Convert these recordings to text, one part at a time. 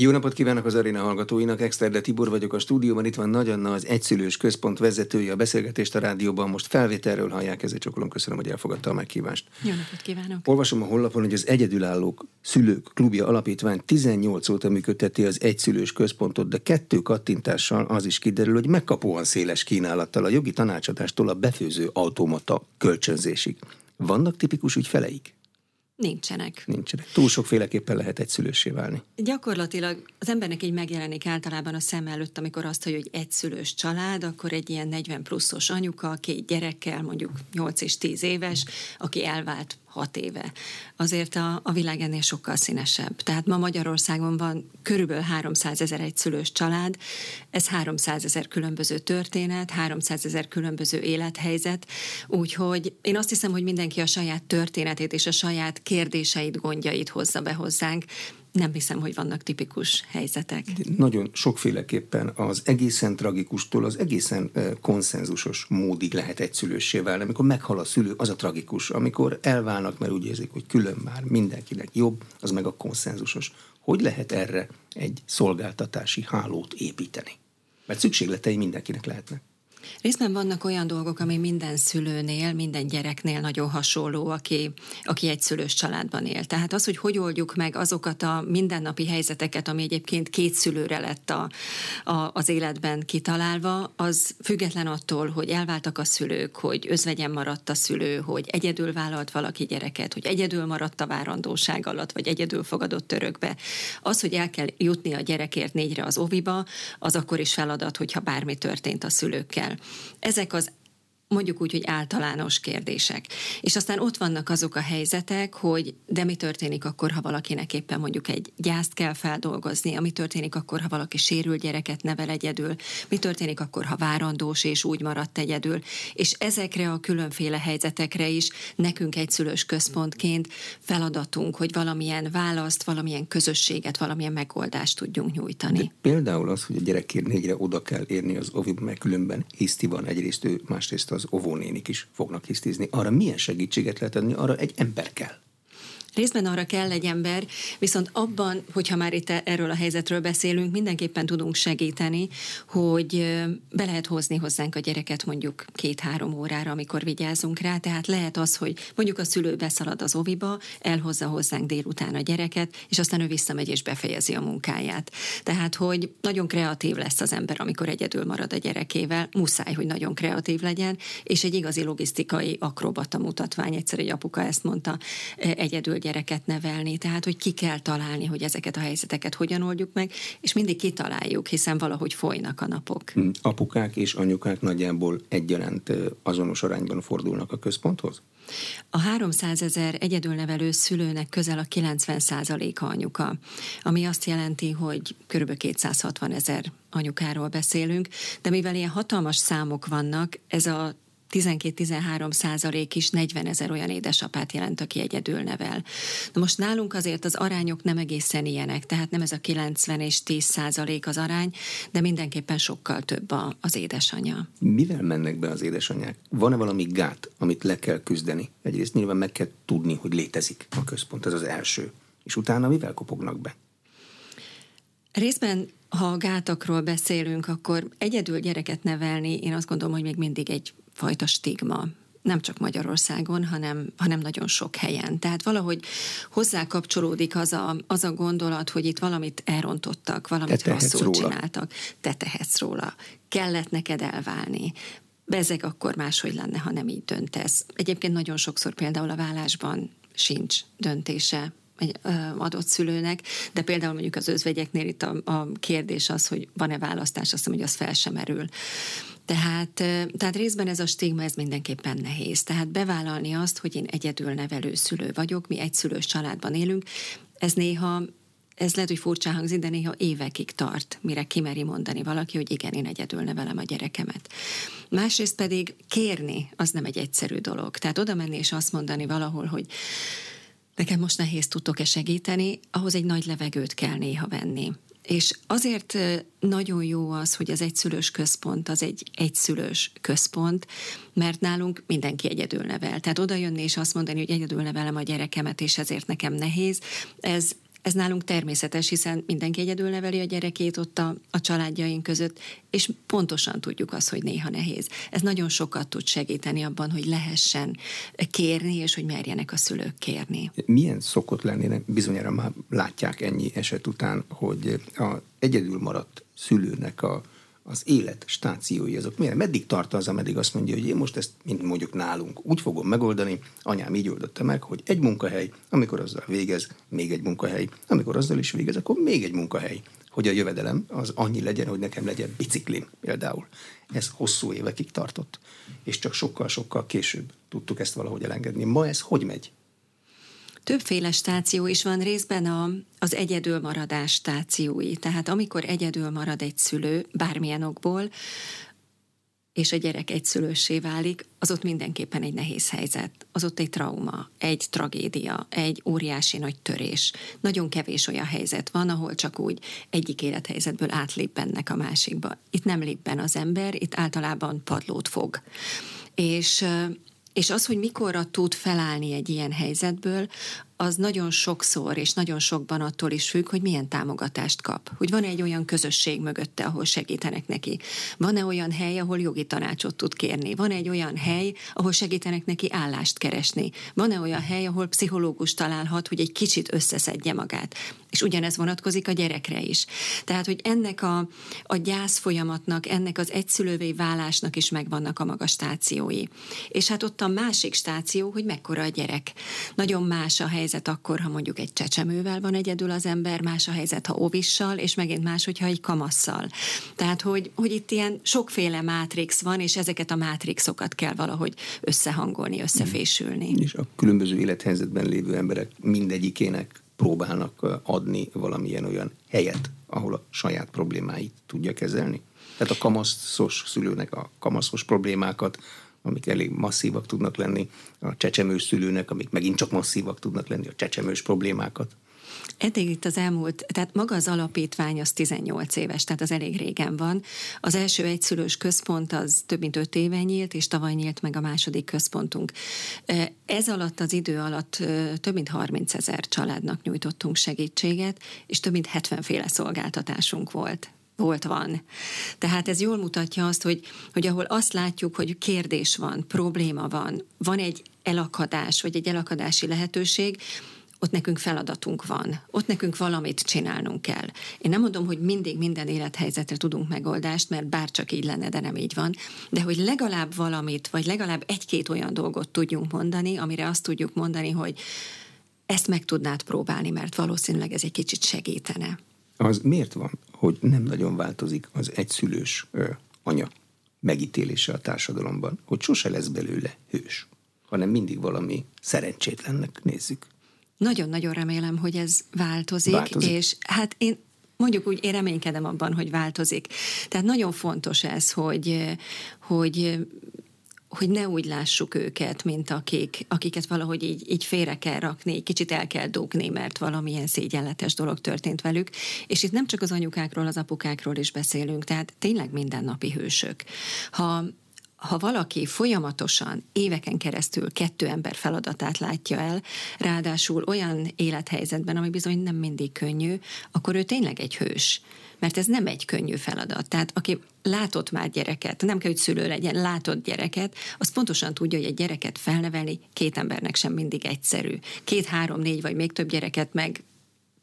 Jó napot kívánok az aréna hallgatóinak, Exterde Tibor vagyok a stúdióban, itt van Nagy Anna, az egyszülős központ vezetője, a beszélgetést a rádióban, most felvételről hallják, ezért csokolom, köszönöm, hogy elfogadta a meghívást. Jó napot kívánok! Olvasom a honlapon, hogy az Egyedülállók Szülők Klubja Alapítvány 18 óta működteti az egyszülős központot, de kettő kattintással az is kiderül, hogy megkapóan széles kínálattal a jogi tanácsadástól a befőző automata kölcsönzésig. Vannak tipikus ügyfeleik? Nincsenek. Nincsenek. Túl sokféleképpen lehet egyszülősé válni. Gyakorlatilag az embernek így megjelenik általában a szem előtt, amikor azt hallja, hogy egyszülős család, akkor egy ilyen 40 pluszos anyuka, két gyerekkel, mondjuk 8 és 10 éves, aki elvált hat éve. Azért a, a világ ennél sokkal színesebb. Tehát ma Magyarországon van körülbelül 300 ezer egyszülős család, ez 300 ezer különböző történet, 300 ezer különböző élethelyzet, úgyhogy én azt hiszem, hogy mindenki a saját történetét és a saját kérdéseit, gondjait hozza be hozzánk, nem hiszem, hogy vannak tipikus helyzetek. Nagyon sokféleképpen az egészen tragikustól az egészen konszenzusos módig lehet egyszülőssé válni. Amikor meghal a szülő, az a tragikus. Amikor elválnak, mert úgy érzik, hogy külön már mindenkinek jobb, az meg a konszenzusos. Hogy lehet erre egy szolgáltatási hálót építeni? Mert szükségletei mindenkinek lehetnek. Részben vannak olyan dolgok, ami minden szülőnél, minden gyereknél nagyon hasonló, aki, aki egy szülős családban él. Tehát az, hogy hogy oldjuk meg azokat a mindennapi helyzeteket, ami egyébként két szülőre lett a, a, az életben kitalálva, az független attól, hogy elváltak a szülők, hogy özvegyen maradt a szülő, hogy egyedül vállalt valaki gyereket, hogy egyedül maradt a várandóság alatt, vagy egyedül fogadott örökbe. Az, hogy el kell jutni a gyerekért négyre az oviba, az akkor is feladat, hogyha bármi történt a szülőkkel. Ezek az mondjuk úgy, hogy általános kérdések. És aztán ott vannak azok a helyzetek, hogy de mi történik akkor, ha valakinek éppen mondjuk egy gyászt kell feldolgozni, ami történik akkor, ha valaki sérült gyereket nevel egyedül, mi történik akkor, ha várandós és úgy maradt egyedül. És ezekre a különféle helyzetekre is nekünk egy szülős központként feladatunk, hogy valamilyen választ, valamilyen közösséget, valamilyen megoldást tudjunk nyújtani. De például az, hogy a gyerekért négyre oda kell érni az oviba, mert különben hiszti van egyrészt ő, másrészt az óvónénik is fognak hisztizni. Arra milyen segítséget lehet adni? Arra egy ember kell. Részben arra kell egy ember, viszont abban, hogyha már itt erről a helyzetről beszélünk, mindenképpen tudunk segíteni, hogy be lehet hozni hozzánk a gyereket mondjuk két-három órára, amikor vigyázunk rá. Tehát lehet az, hogy mondjuk a szülő beszalad az oviba, elhozza hozzánk délután a gyereket, és aztán ő visszamegy és befejezi a munkáját. Tehát, hogy nagyon kreatív lesz az ember, amikor egyedül marad a gyerekével, muszáj, hogy nagyon kreatív legyen, és egy igazi logisztikai akrobata mutatvány, egyszer egy apuka ezt mondta, egyedül gyereket nevelni, tehát hogy ki kell találni, hogy ezeket a helyzeteket hogyan oldjuk meg, és mindig kitaláljuk, hiszen valahogy folynak a napok. Hm, apukák és anyukák nagyjából egyaránt azonos arányban fordulnak a központhoz? A 300 ezer egyedülnevelő szülőnek közel a 90 a anyuka, ami azt jelenti, hogy kb. 260 ezer anyukáról beszélünk, de mivel ilyen hatalmas számok vannak, ez a 12-13 százalék is 40 ezer olyan édesapát jelent, aki egyedül nevel. Na most nálunk azért az arányok nem egészen ilyenek, tehát nem ez a 90 és 10 százalék az arány, de mindenképpen sokkal több a, az édesanyja. Mivel mennek be az édesanyák? Van-e valami gát, amit le kell küzdeni? Egyrészt nyilván meg kell tudni, hogy létezik a központ, ez az első. És utána mivel kopognak be? Részben ha a gátakról beszélünk, akkor egyedül gyereket nevelni, én azt gondolom, hogy még mindig egy fajta stigma nem csak Magyarországon, hanem, hanem nagyon sok helyen. Tehát valahogy hozzá kapcsolódik az a, az a gondolat, hogy itt valamit elrontottak, valamit rosszul róla. csináltak. Te tehetsz róla. Kellett neked elválni. Bezeg akkor máshogy lenne, ha nem így döntesz. Egyébként nagyon sokszor például a vállásban sincs döntése egy adott szülőnek, de például mondjuk az özvegyeknél itt a, a kérdés az, hogy van-e választás, azt hiszem, hogy az fel sem merül. Tehát, tehát részben ez a stigma, ez mindenképpen nehéz. Tehát bevállalni azt, hogy én egyedül nevelő szülő vagyok, mi egy szülős családban élünk, ez néha ez lehet, hogy furcsa hangzik, de néha évekig tart, mire kimeri mondani valaki, hogy igen, én egyedül nevelem a gyerekemet. Másrészt pedig kérni, az nem egy egyszerű dolog. Tehát oda menni és azt mondani valahol, hogy nekem most nehéz tudtok-e segíteni, ahhoz egy nagy levegőt kell néha venni. És azért nagyon jó az, hogy az egyszülős központ az egy egyszülős központ, mert nálunk mindenki egyedül nevel. Tehát oda jönni és azt mondani, hogy egyedül nevelem a gyerekemet, és ezért nekem nehéz, ez ez nálunk természetes, hiszen mindenki egyedül neveli a gyerekét ott a, a családjaink között, és pontosan tudjuk azt, hogy néha nehéz. Ez nagyon sokat tud segíteni abban, hogy lehessen kérni, és hogy merjenek a szülők kérni. Milyen szokott lenni, bizonyára már látják ennyi eset után, hogy a egyedül maradt szülőnek a az élet stációi azok miért? Meddig tart az, ameddig azt mondja, hogy én most ezt, mint mondjuk nálunk, úgy fogom megoldani, anyám így oldotta meg, hogy egy munkahely, amikor azzal végez, még egy munkahely, amikor azzal is végez, akkor még egy munkahely, hogy a jövedelem az annyi legyen, hogy nekem legyen biciklim például. Ez hosszú évekig tartott, és csak sokkal-sokkal később tudtuk ezt valahogy elengedni. Ma ez hogy megy? Többféle stáció is van részben a, az egyedül maradás stációi. Tehát amikor egyedül marad egy szülő, bármilyen okból, és a gyerek egyszülősé válik, az ott mindenképpen egy nehéz helyzet. Az ott egy trauma, egy tragédia, egy óriási nagy törés. Nagyon kevés olyan helyzet van, ahol csak úgy egyik élethelyzetből átlépbennek a másikba. Itt nem lépben az ember, itt általában padlót fog. És és az, hogy mikorra tud felállni egy ilyen helyzetből, az nagyon sokszor és nagyon sokban attól is függ, hogy milyen támogatást kap. Hogy van-e egy olyan közösség mögötte, ahol segítenek neki. Van-e olyan hely, ahol jogi tanácsot tud kérni. Van-e egy olyan hely, ahol segítenek neki állást keresni. Van-e olyan hely, ahol pszichológus találhat, hogy egy kicsit összeszedje magát. És ugyanez vonatkozik a gyerekre is. Tehát, hogy ennek a, a gyász folyamatnak, ennek az egyszülővé válásnak is megvannak a maga stációi. És hát ott a másik stáció, hogy mekkora a gyerek. Nagyon más a helyzet helyzet akkor, ha mondjuk egy csecsemővel van egyedül az ember, más a helyzet, ha ovissal, és megint más, hogyha egy kamasszal. Tehát, hogy, hogy itt ilyen sokféle mátrix van, és ezeket a mátrixokat kell valahogy összehangolni, összefésülni. És a különböző élethelyzetben lévő emberek mindegyikének próbálnak adni valamilyen olyan helyet, ahol a saját problémáit tudja kezelni. Tehát a kamaszos szülőnek a kamaszos problémákat amik elég masszívak tudnak lenni, a csecsemős szülőnek, amik megint csak masszívak tudnak lenni, a csecsemős problémákat. Eddig itt az elmúlt, tehát maga az alapítvány az 18 éves, tehát az elég régen van. Az első egyszülős központ az több mint 5 éve nyílt, és tavaly nyílt meg a második központunk. Ez alatt az idő alatt több mint 30 ezer családnak nyújtottunk segítséget, és több mint 70 féle szolgáltatásunk volt volt van. Tehát ez jól mutatja azt, hogy, hogy ahol azt látjuk, hogy kérdés van, probléma van, van egy elakadás, vagy egy elakadási lehetőség, ott nekünk feladatunk van, ott nekünk valamit csinálnunk kell. Én nem mondom, hogy mindig minden élethelyzetre tudunk megoldást, mert bárcsak így lenne, de nem így van, de hogy legalább valamit, vagy legalább egy-két olyan dolgot tudjunk mondani, amire azt tudjuk mondani, hogy ezt meg tudnád próbálni, mert valószínűleg ez egy kicsit segítene az miért van, hogy nem nagyon változik az egyszülős ö, anya megítélése a társadalomban, hogy sose lesz belőle hős, hanem mindig valami szerencsétlennek nézzük. Nagyon-nagyon remélem, hogy ez változik, változik, és hát én mondjuk úgy, én reménykedem abban, hogy változik. Tehát nagyon fontos ez, hogy, hogy hogy ne úgy lássuk őket, mint akik, akiket valahogy így, így félre kell rakni, kicsit el kell dugni, mert valamilyen szégyenletes dolog történt velük. És itt nem csak az anyukákról, az apukákról is beszélünk, tehát tényleg mindennapi hősök. Ha ha valaki folyamatosan éveken keresztül kettő ember feladatát látja el, ráadásul olyan élethelyzetben, ami bizony nem mindig könnyű, akkor ő tényleg egy hős mert ez nem egy könnyű feladat. Tehát aki látott már gyereket, nem kell, hogy szülő legyen, látott gyereket, az pontosan tudja, hogy egy gyereket felnevelni két embernek sem mindig egyszerű. Két, három, négy vagy még több gyereket meg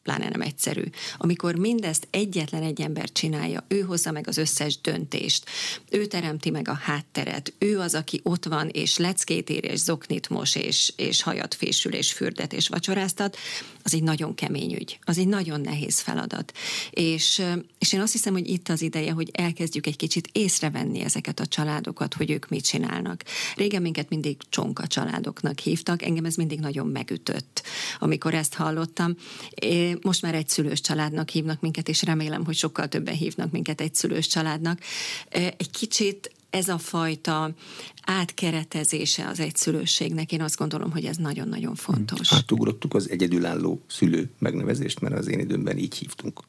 pláne nem egyszerű. Amikor mindezt egyetlen egy ember csinálja, ő hozza meg az összes döntést, ő teremti meg a hátteret, ő az, aki ott van, és leckét ér, és zoknit mos, és, és hajat fésül, és fürdet, és vacsoráztat, az egy nagyon kemény ügy, az egy nagyon nehéz feladat. És, és én azt hiszem, hogy itt az ideje, hogy elkezdjük egy kicsit észrevenni ezeket a családokat, hogy ők mit csinálnak. Régen minket mindig csonka családoknak hívtak, engem ez mindig nagyon megütött, amikor ezt hallottam most már egy szülős családnak hívnak minket, és remélem, hogy sokkal többen hívnak minket egy szülős családnak. Egy kicsit ez a fajta átkeretezése az egyszülőségnek, én azt gondolom, hogy ez nagyon-nagyon fontos. Átugrottuk az egyedülálló szülő megnevezést, mert az én időmben így hívtunk.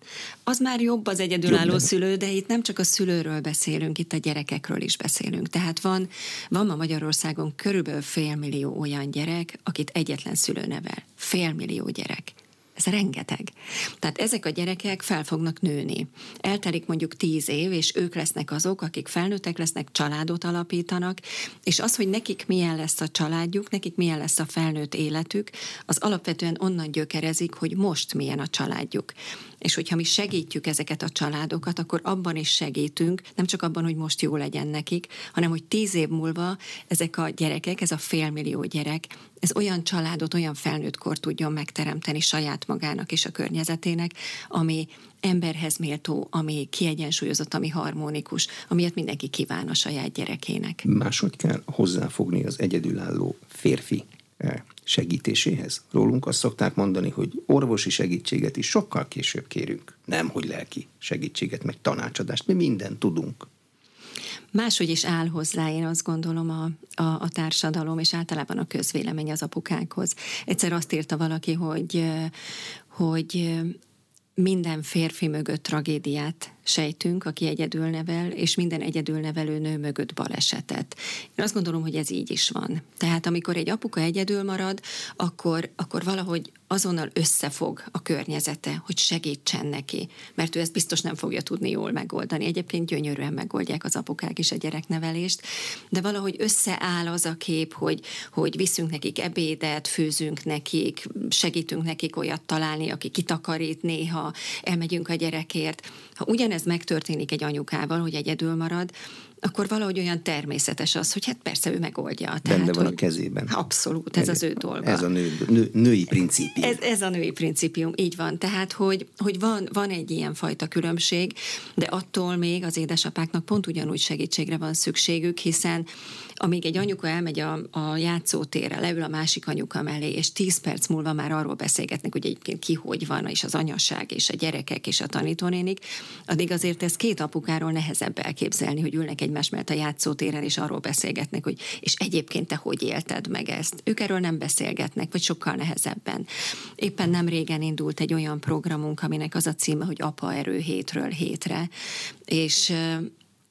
Az már jobb az egyedülálló jobb, szülő, de itt nem csak a szülőről beszélünk, itt a gyerekekről is beszélünk. Tehát van, van ma Magyarországon körülbelül félmillió olyan gyerek, akit egyetlen szülő nevel. Félmillió gyerek. Ez rengeteg. Tehát ezek a gyerekek fel fognak nőni. Eltelik mondjuk tíz év, és ők lesznek azok, akik felnőttek lesznek, családot alapítanak, és az, hogy nekik milyen lesz a családjuk, nekik milyen lesz a felnőtt életük, az alapvetően onnan gyökerezik, hogy most milyen a családjuk. És hogyha mi segítjük ezeket a családokat, akkor abban is segítünk, nem csak abban, hogy most jó legyen nekik, hanem hogy tíz év múlva ezek a gyerekek, ez a félmillió gyerek, ez olyan családot, olyan felnőtt kor tudjon megteremteni saját magának és a környezetének, ami emberhez méltó, ami kiegyensúlyozott, ami harmonikus, amilyet mindenki kíván a saját gyerekének. Máshogy kell hozzáfogni az egyedülálló férfi eh, segítéséhez. Rólunk azt szokták mondani, hogy orvosi segítséget is sokkal később kérünk, nem hogy lelki segítséget, meg tanácsadást, mi mindent tudunk. Máshogy is áll hozzá, én azt gondolom, a, a, a társadalom, és általában a közvélemény az apukákhoz. Egyszer azt írta valaki, hogy, hogy minden férfi mögött tragédiát sejtünk, aki egyedül nevel, és minden egyedül nevelő nő mögött balesetet. Én azt gondolom, hogy ez így is van. Tehát amikor egy apuka egyedül marad, akkor, akkor valahogy azonnal összefog a környezete, hogy segítsen neki, mert ő ezt biztos nem fogja tudni jól megoldani. Egyébként gyönyörűen megoldják az apukák is a gyereknevelést, de valahogy összeáll az a kép, hogy, hogy viszünk nekik ebédet, főzünk nekik, segítünk nekik olyat találni, aki kitakarít néha, elmegyünk a gyerekért. Ha ugyanez megtörténik egy anyukával, hogy egyedül marad, akkor valahogy olyan természetes az, hogy hát persze ő megoldja. Tehát, Benne van hogy, a kezében. Abszolút, ez az ő dolga. Ez a nő, nő, női principium. Ez, ez a női principium, így van. Tehát, hogy, hogy van, van egy ilyen fajta különbség, de attól még az édesapáknak pont ugyanúgy segítségre van szükségük, hiszen amíg egy anyuka elmegy a, a játszótérre, leül a másik anyuka mellé, és tíz perc múlva már arról beszélgetnek, hogy egyébként ki hogy van, és az anyaság, és a gyerekek, és a tanítónénik, addig azért ez két apukáról nehezebb elképzelni, hogy ülnek egymás mellett a játszótéren, és arról beszélgetnek, hogy és egyébként te hogy élted meg ezt. Ők erről nem beszélgetnek, vagy sokkal nehezebben. Éppen nem régen indult egy olyan programunk, aminek az a címe, hogy Apa erő hétről hétre, és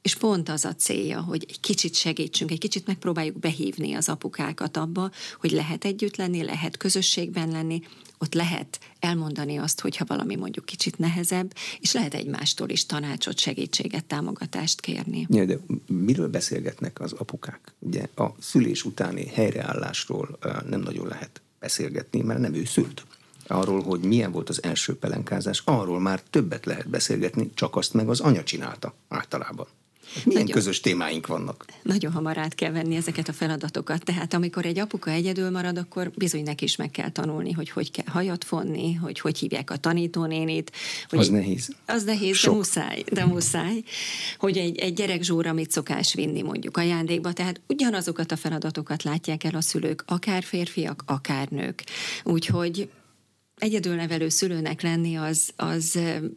és pont az a célja, hogy egy kicsit segítsünk, egy kicsit megpróbáljuk behívni az apukákat abba, hogy lehet együtt lenni, lehet közösségben lenni, ott lehet elmondani azt, hogyha valami mondjuk kicsit nehezebb, és lehet egymástól is tanácsot, segítséget, támogatást kérni. Ja, de miről beszélgetnek az apukák? Ugye a szülés utáni helyreállásról nem nagyon lehet beszélgetni, mert nem ő szült arról, hogy milyen volt az első pelenkázás, arról már többet lehet beszélgetni, csak azt meg az anya csinálta általában. Milyen nagyon, közös témáink vannak? Nagyon hamar át kell venni ezeket a feladatokat. Tehát amikor egy apuka egyedül marad, akkor bizony neki is meg kell tanulni, hogy hogy kell hajat fonni, hogy hogy hívják a tanítónénit. Hogy az nehéz. Az nehéz, Sok. de muszáj, de muszáj. Hogy egy, egy gyerek zsóra mit szokás vinni mondjuk ajándékba. Tehát ugyanazokat a feladatokat látják el a szülők, akár férfiak, akár nők. Úgyhogy egyedülnevelő szülőnek lenni az, az,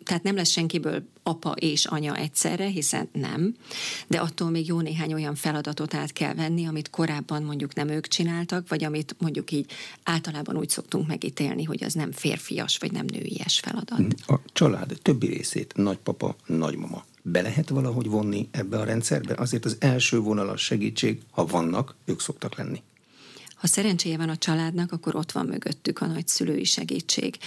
tehát nem lesz senkiből apa és anya egyszerre, hiszen nem, de attól még jó néhány olyan feladatot át kell venni, amit korábban mondjuk nem ők csináltak, vagy amit mondjuk így általában úgy szoktunk megítélni, hogy az nem férfias vagy nem nőies feladat. A család többi részét, nagypapa, nagymama, be lehet valahogy vonni ebbe a rendszerbe? Azért az első vonalas segítség, ha vannak, ők szoktak lenni. Ha szerencséje van a családnak, akkor ott van mögöttük a nagyszülői segítség.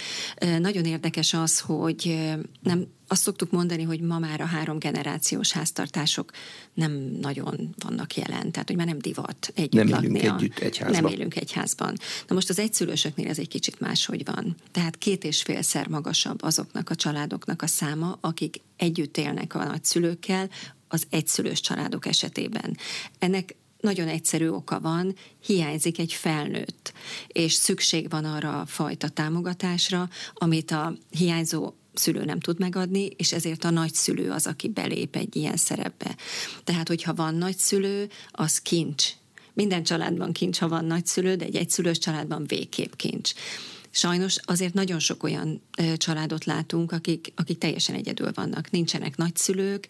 Nagyon érdekes az, hogy nem azt szoktuk mondani, hogy ma már a három generációs háztartások nem nagyon vannak jelen, tehát hogy már nem divat együtt nem lakni. Élünk együtt egy házban. Nem élünk egy házban. Na most az egyszülősöknél ez egy kicsit máshogy van. Tehát két és félszer magasabb azoknak a családoknak a száma, akik együtt élnek a nagyszülőkkel, az egyszülős családok esetében. Ennek nagyon egyszerű oka van, hiányzik egy felnőtt, és szükség van arra a fajta támogatásra, amit a hiányzó szülő nem tud megadni, és ezért a nagyszülő az, aki belép egy ilyen szerepbe. Tehát, hogyha van nagyszülő, az kincs. Minden családban kincs, ha van nagyszülő, de egy egyszülős családban végképp kincs. Sajnos azért nagyon sok olyan családot látunk, akik, akik teljesen egyedül vannak. Nincsenek nagyszülők,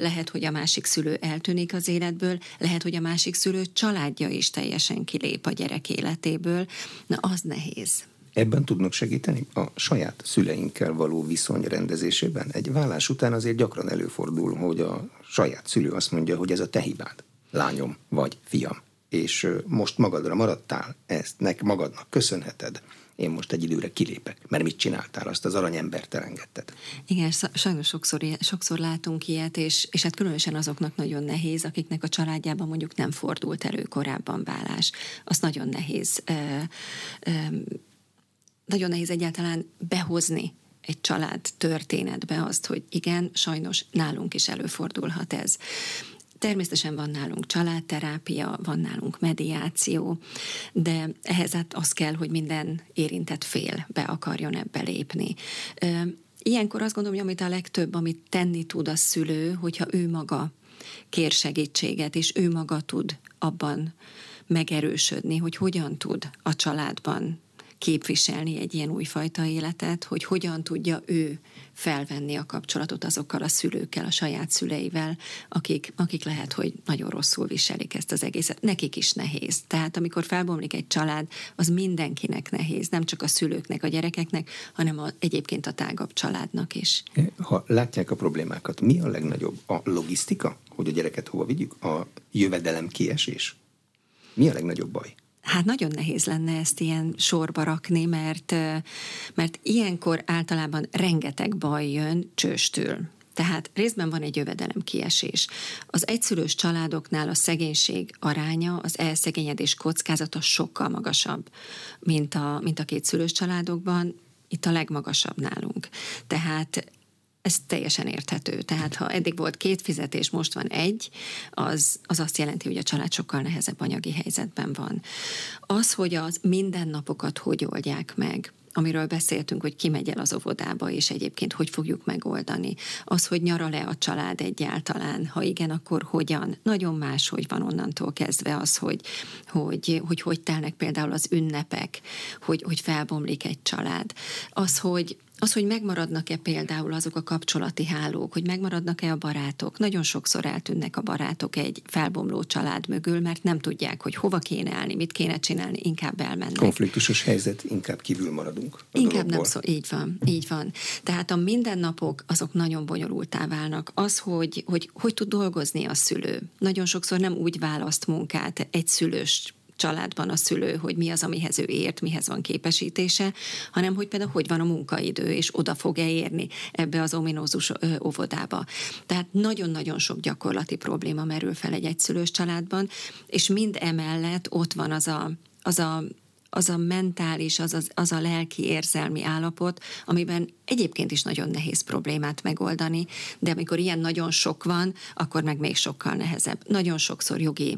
lehet, hogy a másik szülő eltűnik az életből, lehet, hogy a másik szülő családja is teljesen kilép a gyerek életéből. Na, az nehéz. Ebben tudnak segíteni a saját szüleinkkel való viszony rendezésében. Egy vállás után azért gyakran előfordul, hogy a saját szülő azt mondja, hogy ez a te hibád, lányom vagy fiam, és most magadra maradtál, ezt nek magadnak köszönheted én most egy időre kilépek, mert mit csináltál, azt az aranyembert elengedted. Igen, sajnos sokszor, sokszor látunk ilyet, és, és hát különösen azoknak nagyon nehéz, akiknek a családjában mondjuk nem fordult elő korábban vállás. Az nagyon nehéz, ö, ö, nagyon nehéz egyáltalán behozni egy család történetbe azt, hogy igen, sajnos nálunk is előfordulhat ez. Természetesen van nálunk családterápia, van nálunk mediáció, de ehhez hát az kell, hogy minden érintett fél be akarjon ebbe lépni. Ilyenkor azt gondolom, hogy amit a legtöbb, amit tenni tud a szülő, hogyha ő maga kér segítséget, és ő maga tud abban megerősödni, hogy hogyan tud a családban képviselni egy ilyen újfajta életet, hogy hogyan tudja ő felvenni a kapcsolatot azokkal a szülőkkel, a saját szüleivel, akik, akik lehet, hogy nagyon rosszul viselik ezt az egészet. Nekik is nehéz. Tehát amikor felbomlik egy család, az mindenkinek nehéz, nem csak a szülőknek, a gyerekeknek, hanem a, egyébként a tágabb családnak is. Ha látják a problémákat, mi a legnagyobb? A logisztika, hogy a gyereket hova vigyük? A jövedelem kiesés? Mi a legnagyobb baj? Hát nagyon nehéz lenne ezt ilyen sorba rakni, mert, mert ilyenkor általában rengeteg baj jön csőstől. Tehát részben van egy jövedelem kiesés. Az egyszülős családoknál a szegénység aránya, az elszegényedés kockázata sokkal magasabb, mint a, mint a kétszülős családokban, itt a legmagasabb nálunk. Tehát ez teljesen érthető. Tehát ha eddig volt két fizetés, most van egy, az, az azt jelenti, hogy a család sokkal nehezebb anyagi helyzetben van. Az, hogy az mindennapokat hogy oldják meg, amiről beszéltünk, hogy ki megy el az óvodába, és egyébként hogy fogjuk megoldani. Az, hogy nyaral-e a család egyáltalán, ha igen, akkor hogyan. Nagyon más, hogy van onnantól kezdve az, hogy hogy, hogy, hogy telnek például az ünnepek, hogy, hogy felbomlik egy család. Az, hogy az, hogy megmaradnak-e például azok a kapcsolati hálók, hogy megmaradnak-e a barátok. Nagyon sokszor eltűnnek a barátok egy felbomló család mögül, mert nem tudják, hogy hova kéne állni, mit kéne csinálni, inkább elmennek. Konfliktusos helyzet, inkább kívül maradunk. Inkább dologból. nem szó, így van, így van. Tehát a mindennapok azok nagyon bonyolultá válnak. Az, hogy, hogy hogy tud dolgozni a szülő. Nagyon sokszor nem úgy választ munkát egy szülős családban a szülő, hogy mi az, amihez ő ért, mihez van képesítése, hanem hogy például hogy van a munkaidő, és oda fog-e érni ebbe az ominózus óvodába. Tehát nagyon-nagyon sok gyakorlati probléma merül fel egy egyszülős családban, és mind emellett ott van az a, az a az a mentális, az, az, az a lelki érzelmi állapot, amiben egyébként is nagyon nehéz problémát megoldani, de amikor ilyen nagyon sok van, akkor meg még sokkal nehezebb. Nagyon sokszor jogi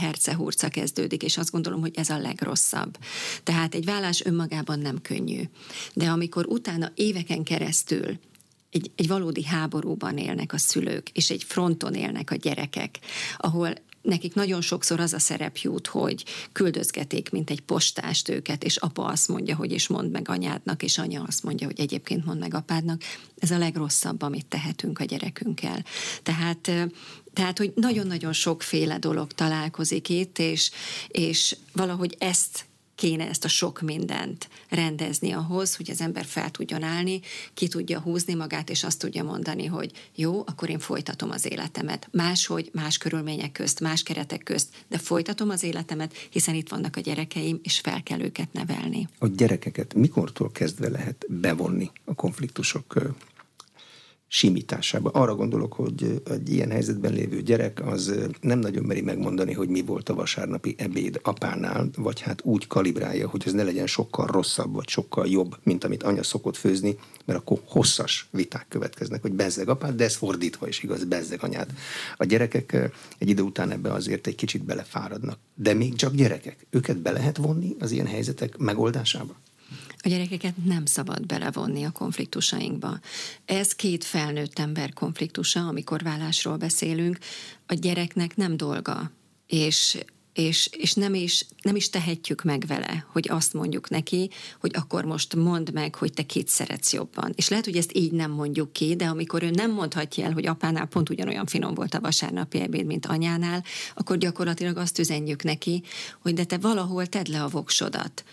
hercehurca kezdődik, és azt gondolom, hogy ez a legrosszabb. Tehát egy vállás önmagában nem könnyű. De amikor utána éveken keresztül egy, egy valódi háborúban élnek a szülők, és egy fronton élnek a gyerekek, ahol nekik nagyon sokszor az a szerep jut, hogy küldözgetik, mint egy postást őket, és apa azt mondja, hogy is mond meg anyádnak, és anya azt mondja, hogy egyébként mond meg apádnak. Ez a legrosszabb, amit tehetünk a gyerekünkkel. Tehát tehát, hogy nagyon-nagyon sokféle dolog találkozik itt, és, és valahogy ezt kéne ezt a sok mindent rendezni ahhoz, hogy az ember fel tudjon állni, ki tudja húzni magát, és azt tudja mondani, hogy jó, akkor én folytatom az életemet. Máshogy, más körülmények közt, más keretek közt, de folytatom az életemet, hiszen itt vannak a gyerekeim, és fel kell őket nevelni. A gyerekeket mikortól kezdve lehet bevonni a konfliktusok simításába. Arra gondolok, hogy egy ilyen helyzetben lévő gyerek az nem nagyon meri megmondani, hogy mi volt a vasárnapi ebéd apánál, vagy hát úgy kalibrálja, hogy ez ne legyen sokkal rosszabb, vagy sokkal jobb, mint amit anya szokott főzni, mert akkor hosszas viták következnek, hogy bezzeg apát, de ez fordítva is igaz, bezzeg anyát. A gyerekek egy idő után ebbe azért egy kicsit belefáradnak. De még csak gyerekek. Őket be lehet vonni az ilyen helyzetek megoldásába? A gyerekeket nem szabad belevonni a konfliktusainkba. Ez két felnőtt ember konfliktusa, amikor vállásról beszélünk. A gyereknek nem dolga, és és, és nem, is, nem is tehetjük meg vele, hogy azt mondjuk neki, hogy akkor most mondd meg, hogy te kit szeretsz jobban. És lehet, hogy ezt így nem mondjuk ki, de amikor ő nem mondhatja el, hogy apánál pont ugyanolyan finom volt a vasárnapi ebéd, mint anyánál, akkor gyakorlatilag azt üzenjük neki, hogy de te valahol tedd le a voksodat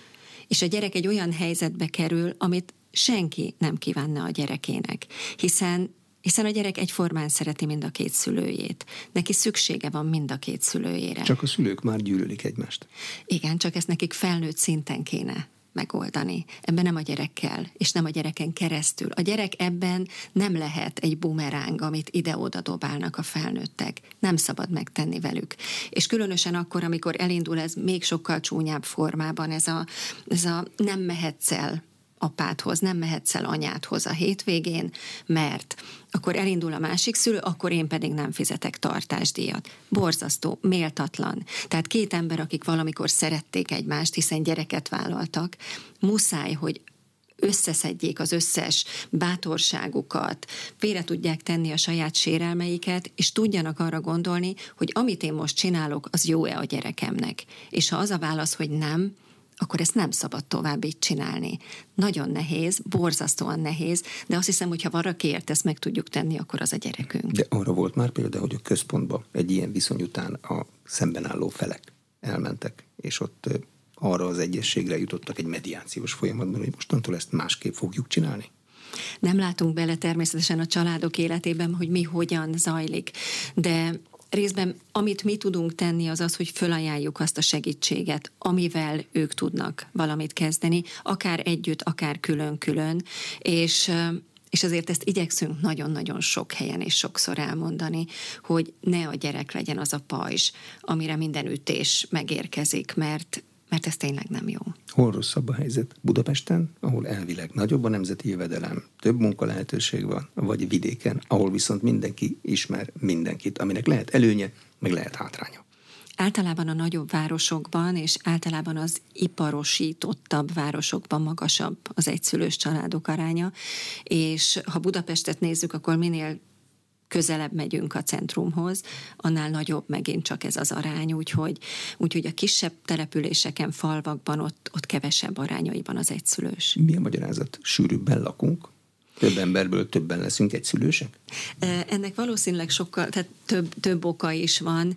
és a gyerek egy olyan helyzetbe kerül, amit senki nem kívánna a gyerekének, hiszen hiszen a gyerek egyformán szereti mind a két szülőjét. Neki szüksége van mind a két szülőjére. Csak a szülők már gyűlölik egymást. Igen, csak ezt nekik felnőtt szinten kéne megoldani. Ebben nem a gyerekkel, és nem a gyereken keresztül. A gyerek ebben nem lehet egy bumeráng, amit ide-oda dobálnak a felnőttek. Nem szabad megtenni velük. És különösen akkor, amikor elindul ez még sokkal csúnyább formában, ez a, ez a nem mehetsz el apádhoz, nem mehetsz el anyádhoz a hétvégén, mert akkor elindul a másik szülő, akkor én pedig nem fizetek tartásdíjat. Borzasztó, méltatlan. Tehát két ember, akik valamikor szerették egymást, hiszen gyereket vállaltak, muszáj, hogy összeszedjék az összes bátorságukat, félre tudják tenni a saját sérelmeiket, és tudjanak arra gondolni, hogy amit én most csinálok, az jó-e a gyerekemnek. És ha az a válasz, hogy nem, akkor ezt nem szabad tovább így csinálni. Nagyon nehéz, borzasztóan nehéz, de azt hiszem, hogy ha valakiért ezt meg tudjuk tenni, akkor az a gyerekünk. De arra volt már példa, hogy a központba egy ilyen viszony után a szemben álló felek elmentek, és ott arra az egyességre jutottak egy mediációs folyamatban, hogy mostantól ezt másképp fogjuk csinálni? Nem látunk bele természetesen a családok életében, hogy mi hogyan zajlik, de részben amit mi tudunk tenni, az az, hogy fölajánljuk azt a segítséget, amivel ők tudnak valamit kezdeni, akár együtt, akár külön-külön, és és azért ezt igyekszünk nagyon-nagyon sok helyen és sokszor elmondani, hogy ne a gyerek legyen az a pajzs, amire minden ütés megérkezik, mert mert ez tényleg nem jó. Hol rosszabb a helyzet? Budapesten, ahol elvileg nagyobb a nemzeti jövedelem, több munka lehetőség van, vagy vidéken, ahol viszont mindenki ismer mindenkit, aminek lehet előnye, meg lehet hátránya. Általában a nagyobb városokban, és általában az iparosítottabb városokban magasabb az egyszülős családok aránya, és ha Budapestet nézzük, akkor minél közelebb megyünk a centrumhoz, annál nagyobb megint csak ez az arány, úgyhogy, úgyhogy a kisebb településeken, falvakban ott, ott kevesebb arányaiban az egyszülős. Mi a magyarázat? Sűrűbben lakunk? Több emberből többen leszünk egyszülősek? Ennek valószínűleg sokkal, tehát több, több oka is van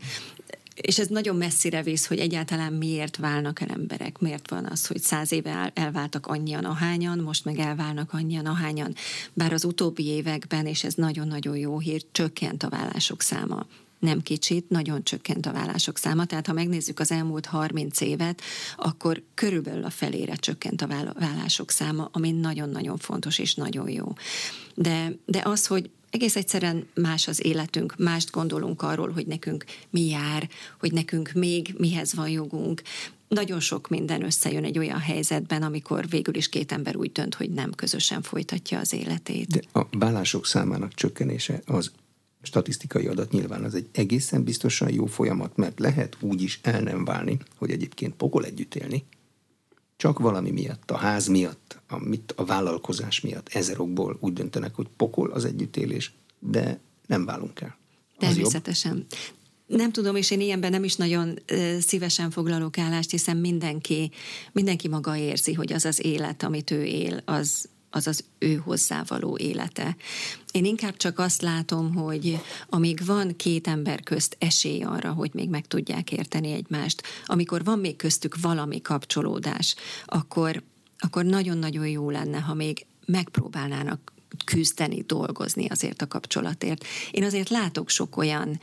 és ez nagyon messzire visz, hogy egyáltalán miért válnak el emberek, miért van az, hogy száz éve elváltak annyian ahányan, most meg elválnak annyian ahányan. Bár az utóbbi években, és ez nagyon-nagyon jó hír, csökkent a vállások száma nem kicsit, nagyon csökkent a vállások száma. Tehát ha megnézzük az elmúlt 30 évet, akkor körülbelül a felére csökkent a vállások száma, ami nagyon-nagyon fontos és nagyon jó. De, de az, hogy egész egyszerűen más az életünk, mást gondolunk arról, hogy nekünk mi jár, hogy nekünk még mihez van jogunk. Nagyon sok minden összejön egy olyan helyzetben, amikor végül is két ember úgy dönt, hogy nem közösen folytatja az életét. De a vállások számának csökkenése az statisztikai adat nyilván az egy egészen biztosan jó folyamat, mert lehet úgy is el nem válni, hogy egyébként pokol együtt élni, csak valami miatt, a ház miatt, a, mit, a vállalkozás miatt, ezer okból úgy döntenek, hogy pokol az együttélés, de nem válunk el. Természetesen. Nem tudom, és én ilyenben nem is nagyon szívesen foglalok állást, hiszen mindenki, mindenki maga érzi, hogy az az élet, amit ő él, az, az az ő hozzávaló élete. Én inkább csak azt látom, hogy amíg van két ember közt esély arra, hogy még meg tudják érteni egymást, amikor van még köztük valami kapcsolódás, akkor, akkor nagyon-nagyon jó lenne, ha még megpróbálnának küzdeni, dolgozni azért a kapcsolatért. Én azért látok sok olyan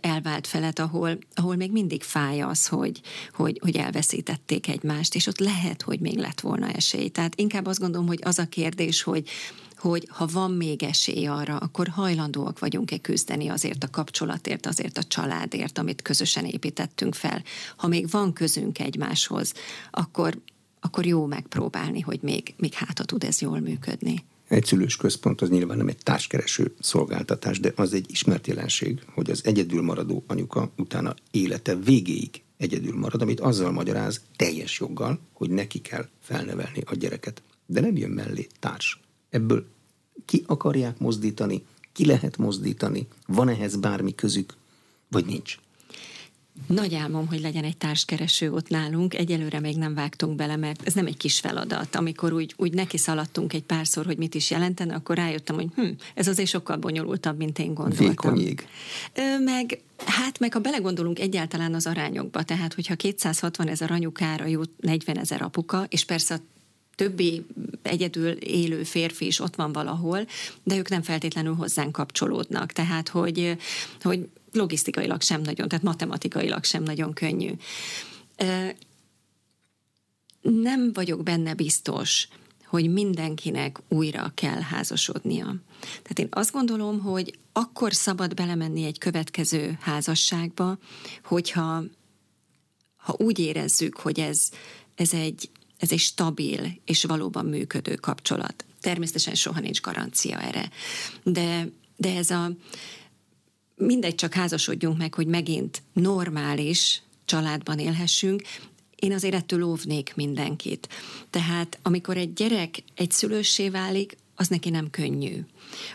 elvált felet, ahol, ahol még mindig fáj az, hogy, hogy, hogy elveszítették egymást, és ott lehet, hogy még lett volna esély. Tehát inkább azt gondolom, hogy az a kérdés, hogy hogy ha van még esély arra, akkor hajlandóak vagyunk-e küzdeni azért a kapcsolatért, azért a családért, amit közösen építettünk fel. Ha még van közünk egymáshoz, akkor, akkor jó megpróbálni, hogy még, még hátra tud ez jól működni. Egyszülős központ az nyilván nem egy társkereső szolgáltatás, de az egy ismert jelenség, hogy az egyedül maradó anyuka utána élete végéig egyedül marad, amit azzal magyaráz teljes joggal, hogy neki kell felnevelni a gyereket. De nem jön mellé társ. Ebből ki akarják mozdítani, ki lehet mozdítani, van ehhez bármi közük, vagy nincs. Nagy álmom, hogy legyen egy társkereső ott nálunk. Egyelőre még nem vágtunk bele, mert ez nem egy kis feladat. Amikor úgy, úgy neki szaladtunk egy párszor, hogy mit is jelentene, akkor rájöttem, hogy hm, ez azért sokkal bonyolultabb, mint én gondoltam. Vékony jég. Meg, hát meg ha belegondolunk egyáltalán az arányokba, tehát hogyha 260 ezer anyukára jut 40 ezer apuka, és persze a többi egyedül élő férfi is ott van valahol, de ők nem feltétlenül hozzánk kapcsolódnak. Tehát, hogy, hogy logisztikailag sem nagyon, tehát matematikailag sem nagyon könnyű. nem vagyok benne biztos, hogy mindenkinek újra kell házasodnia. Tehát én azt gondolom, hogy akkor szabad belemenni egy következő házasságba, hogyha ha úgy érezzük, hogy ez, ez, egy, ez egy stabil és valóban működő kapcsolat. Természetesen soha nincs garancia erre. De, de ez a mindegy, csak házasodjunk meg, hogy megint normális családban élhessünk, én azért ettől óvnék mindenkit. Tehát amikor egy gyerek egy szülőssé válik, az neki nem könnyű.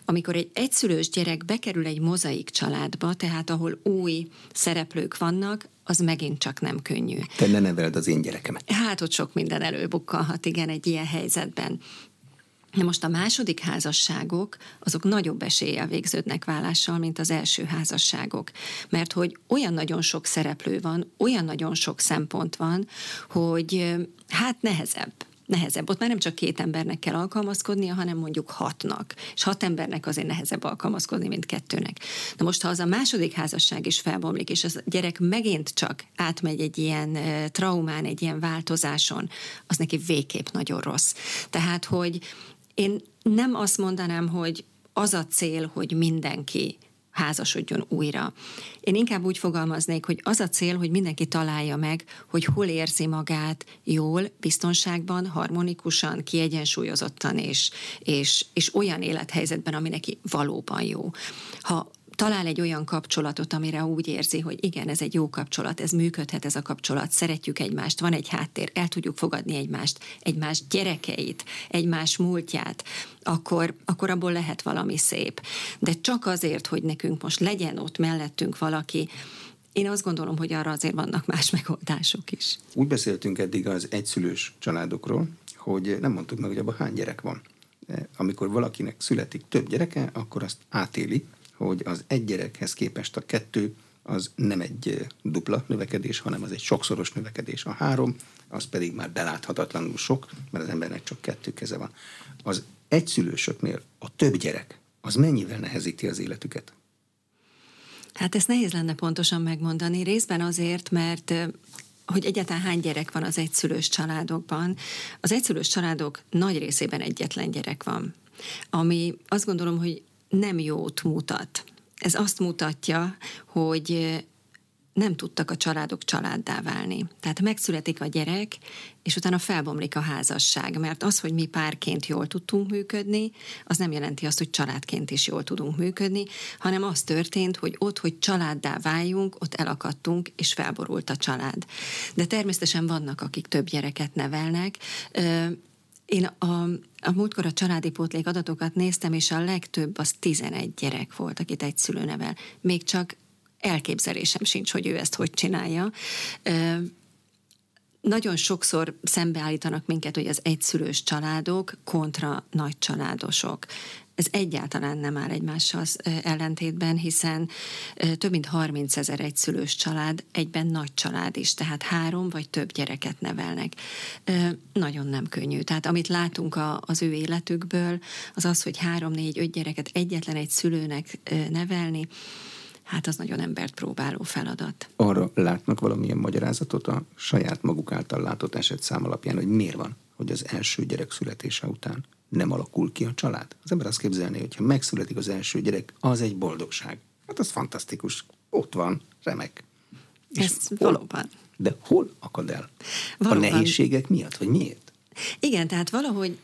Amikor egy egyszülős gyerek bekerül egy mozaik családba, tehát ahol új szereplők vannak, az megint csak nem könnyű. Te ne neveld az én gyerekemet. Hát ott sok minden előbukkalhat, igen, egy ilyen helyzetben. Na most a második házasságok, azok nagyobb eséllyel végződnek vállással, mint az első házasságok. Mert hogy olyan nagyon sok szereplő van, olyan nagyon sok szempont van, hogy hát nehezebb nehezebb. Ott már nem csak két embernek kell alkalmazkodnia, hanem mondjuk hatnak. És hat embernek azért nehezebb alkalmazkodni, mint kettőnek. Na most, ha az a második házasság is felbomlik, és az gyerek megint csak átmegy egy ilyen traumán, egy ilyen változáson, az neki végképp nagyon rossz. Tehát, hogy én nem azt mondanám, hogy az a cél, hogy mindenki házasodjon újra. Én inkább úgy fogalmaznék, hogy az a cél, hogy mindenki találja meg, hogy hol érzi magát jól, biztonságban, harmonikusan, kiegyensúlyozottan és, és, és olyan élethelyzetben, ami neki valóban jó. Ha talál egy olyan kapcsolatot, amire úgy érzi, hogy igen, ez egy jó kapcsolat, ez működhet ez a kapcsolat, szeretjük egymást, van egy háttér, el tudjuk fogadni egymást, egymás gyerekeit, egymás múltját, akkor, akkor abból lehet valami szép. De csak azért, hogy nekünk most legyen ott mellettünk valaki, én azt gondolom, hogy arra azért vannak más megoldások is. Úgy beszéltünk eddig az egyszülős családokról, hogy nem mondtuk meg, hogy abban hány gyerek van. Amikor valakinek születik több gyereke, akkor azt átéli, hogy az egy gyerekhez képest a kettő az nem egy dupla növekedés, hanem az egy sokszoros növekedés. A három, az pedig már beláthatatlanul sok, mert az embernek csak kettő keze van. Az egyszülősöknél a több gyerek, az mennyivel nehezíti az életüket? Hát ezt nehéz lenne pontosan megmondani, részben azért, mert hogy egyáltalán hány gyerek van az egyszülős családokban. Az egyszülős családok nagy részében egyetlen gyerek van, ami azt gondolom, hogy nem jót mutat. Ez azt mutatja, hogy nem tudtak a családok családdá válni. Tehát megszületik a gyerek, és utána felbomlik a házasság, mert az, hogy mi párként jól tudtunk működni, az nem jelenti azt, hogy családként is jól tudunk működni, hanem az történt, hogy ott, hogy családdá váljunk, ott elakadtunk, és felborult a család. De természetesen vannak, akik több gyereket nevelnek, én a, a múltkor a családi pótlék adatokat néztem, és a legtöbb az 11 gyerek volt, akit egy szülő nevel. Még csak elképzelésem sincs, hogy ő ezt hogy csinálja. Ö, nagyon sokszor szembeállítanak minket, hogy az egyszülős családok kontra nagy családosok ez egyáltalán nem áll egymással ellentétben, hiszen több mint 30 ezer egyszülős család egyben nagy család is, tehát három vagy több gyereket nevelnek. Nagyon nem könnyű. Tehát amit látunk az ő életükből, az az, hogy három, négy, öt gyereket egyetlen egy szülőnek nevelni, hát az nagyon embert próbáló feladat. Arra látnak valamilyen magyarázatot a saját maguk által látott eset szám alapján, hogy miért van, hogy az első gyerek születése után nem alakul ki a család. Az ember azt képzelné, hogy ha megszületik az első gyerek, az egy boldogság. Hát az fantasztikus. Ott van, remek. És Ez hol, valóban. De hol akad el? Valóban. A nehézségek miatt, vagy miért? Igen, tehát valahogy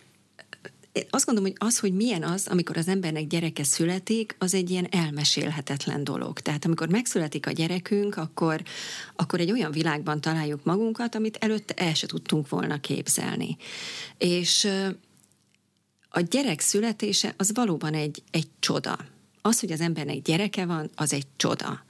azt gondolom, hogy az, hogy milyen az, amikor az embernek gyereke születik, az egy ilyen elmesélhetetlen dolog. Tehát amikor megszületik a gyerekünk, akkor, akkor egy olyan világban találjuk magunkat, amit előtte el se tudtunk volna képzelni. És a gyerek születése az valóban egy, egy csoda. Az, hogy az embernek gyereke van, az egy csoda.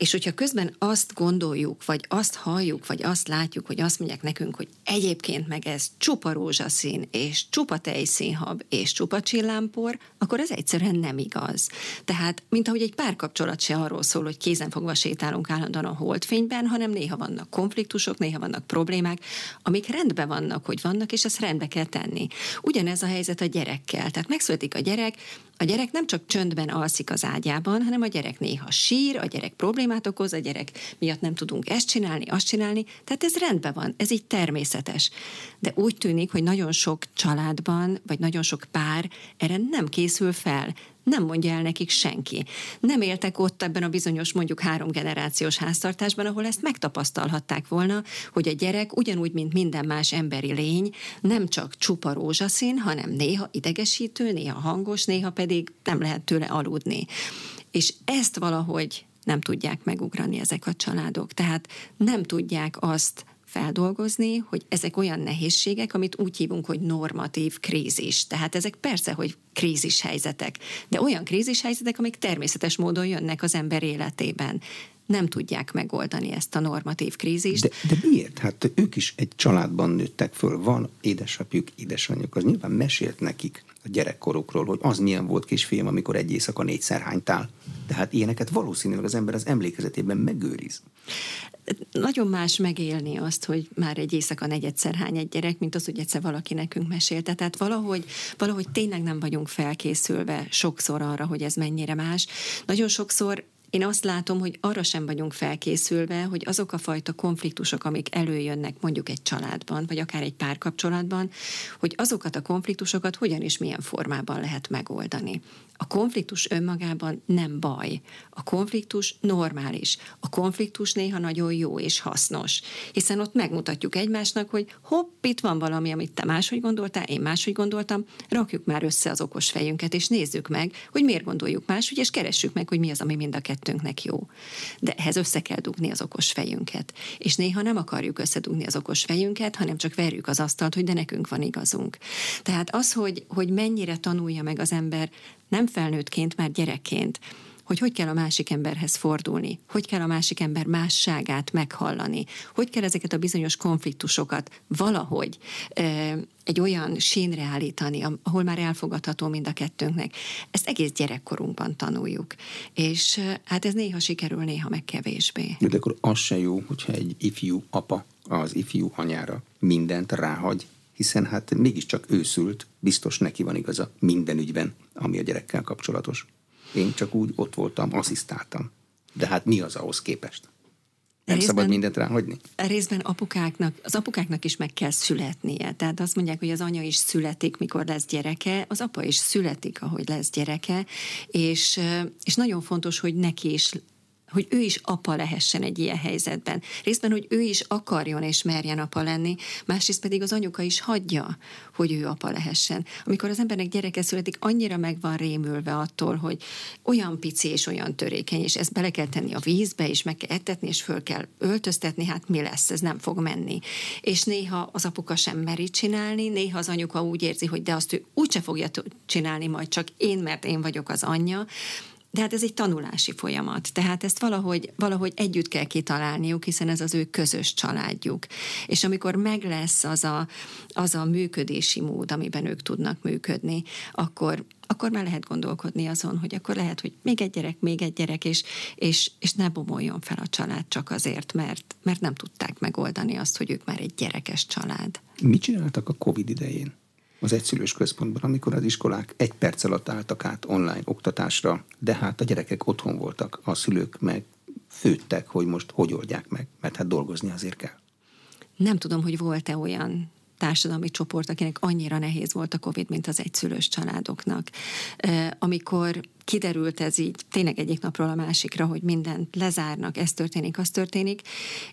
És hogyha közben azt gondoljuk, vagy azt halljuk, vagy azt látjuk, hogy azt mondják nekünk, hogy egyébként meg ez csupa rózsaszín, és csupa tejszínhab, és csupa csillámpor, akkor ez egyszerűen nem igaz. Tehát, mint ahogy egy párkapcsolat se arról szól, hogy kézenfogva sétálunk állandóan a holdfényben, hanem néha vannak konfliktusok, néha vannak problémák, amik rendben vannak, hogy vannak, és ezt rendbe kell tenni. Ugyanez a helyzet a gyerekkel. Tehát megszületik a gyerek, a gyerek nem csak csöndben alszik az ágyában, hanem a gyerek néha sír, a gyerek problémát okoz, a gyerek miatt nem tudunk ezt csinálni, azt csinálni, tehát ez rendben van, ez így természetes. De úgy tűnik, hogy nagyon sok családban, vagy nagyon sok pár erre nem készül fel nem mondja el nekik senki. Nem éltek ott ebben a bizonyos mondjuk három generációs háztartásban, ahol ezt megtapasztalhatták volna, hogy a gyerek ugyanúgy, mint minden más emberi lény, nem csak csupa rózsaszín, hanem néha idegesítő, néha hangos, néha pedig nem lehet tőle aludni. És ezt valahogy nem tudják megugrani ezek a családok. Tehát nem tudják azt feldolgozni, hogy ezek olyan nehézségek, amit úgy hívunk, hogy normatív krízis. Tehát ezek persze, hogy krízis helyzetek, de olyan krízis helyzetek, amik természetes módon jönnek az ember életében nem tudják megoldani ezt a normatív krízist. De, de miért? Hát ők is egy családban nőttek föl, van édesapjuk, édesanyjuk, az nyilván mesélt nekik a gyerekkorukról, hogy az milyen volt kisfiam, amikor egy éjszaka négyszer hánytál. Tehát ilyeneket valószínűleg az ember az emlékezetében megőriz. Nagyon más megélni azt, hogy már egy éjszaka negyedszer hány egy gyerek, mint az, hogy egyszer valaki nekünk mesélte. Tehát valahogy, valahogy tényleg nem vagyunk felkészülve sokszor arra, hogy ez mennyire más. Nagyon sokszor én azt látom, hogy arra sem vagyunk felkészülve, hogy azok a fajta konfliktusok, amik előjönnek mondjuk egy családban, vagy akár egy párkapcsolatban, hogy azokat a konfliktusokat hogyan és milyen formában lehet megoldani. A konfliktus önmagában nem baj. A konfliktus normális. A konfliktus néha nagyon jó és hasznos. Hiszen ott megmutatjuk egymásnak, hogy hopp, itt van valami, amit te máshogy gondoltál, én máshogy gondoltam, rakjuk már össze az okos fejünket, és nézzük meg, hogy miért gondoljuk máshogy, és keressük meg, hogy mi az, ami mind a kettőnknek jó. De ehhez össze kell dugni az okos fejünket. És néha nem akarjuk összedugni az okos fejünket, hanem csak verjük az asztalt, hogy de nekünk van igazunk. Tehát az, hogy, hogy mennyire tanulja meg az ember nem felnőttként, már gyerekként, hogy hogy kell a másik emberhez fordulni, hogy kell a másik ember másságát meghallani, hogy kell ezeket a bizonyos konfliktusokat valahogy egy olyan sínre állítani, ahol már elfogadható mind a kettőnknek. Ezt egész gyerekkorunkban tanuljuk. És hát ez néha sikerül, néha meg kevésbé. De akkor az se jó, hogyha egy ifjú apa az ifjú anyára mindent ráhagy, hiszen hát mégiscsak őszült, biztos neki van igaza minden ügyben, ami a gyerekkel kapcsolatos. Én csak úgy ott voltam, asszisztáltam. De hát mi az ahhoz képest? Nem részben, szabad mindent ráhagyni? Részben apukáknak, az apukáknak is meg kell születnie. Tehát azt mondják, hogy az anya is születik, mikor lesz gyereke, az apa is születik, ahogy lesz gyereke, és, és nagyon fontos, hogy neki is hogy ő is apa lehessen egy ilyen helyzetben. Részben, hogy ő is akarjon és merjen apa lenni, másrészt pedig az anyuka is hagyja, hogy ő apa lehessen. Amikor az embernek gyereke születik, annyira meg van rémülve attól, hogy olyan pici és olyan törékeny, és ezt bele kell tenni a vízbe, és meg kell etetni, és föl kell öltöztetni, hát mi lesz, ez nem fog menni. És néha az apuka sem meri csinálni, néha az anyuka úgy érzi, hogy de azt ő úgyse fogja csinálni majd csak én, mert én vagyok az anyja, de hát ez egy tanulási folyamat, tehát ezt valahogy, valahogy együtt kell kitalálniuk, hiszen ez az ő közös családjuk. És amikor meg lesz az a, az a működési mód, amiben ők tudnak működni, akkor, akkor már lehet gondolkodni azon, hogy akkor lehet, hogy még egy gyerek, még egy gyerek, és, és, és ne bomoljon fel a család csak azért, mert, mert nem tudták megoldani azt, hogy ők már egy gyerekes család. Mit csináltak a COVID idején? Az egyszülős központban, amikor az iskolák egy perc alatt álltak át online oktatásra, de hát a gyerekek otthon voltak, a szülők meg főttek, hogy most hogy oldják meg, mert hát dolgozni azért kell. Nem tudom, hogy volt-e olyan társadalmi csoport, akinek annyira nehéz volt a COVID, mint az egyszülős családoknak. Amikor kiderült ez így tényleg egyik napról a másikra, hogy mindent lezárnak, ez történik, az történik,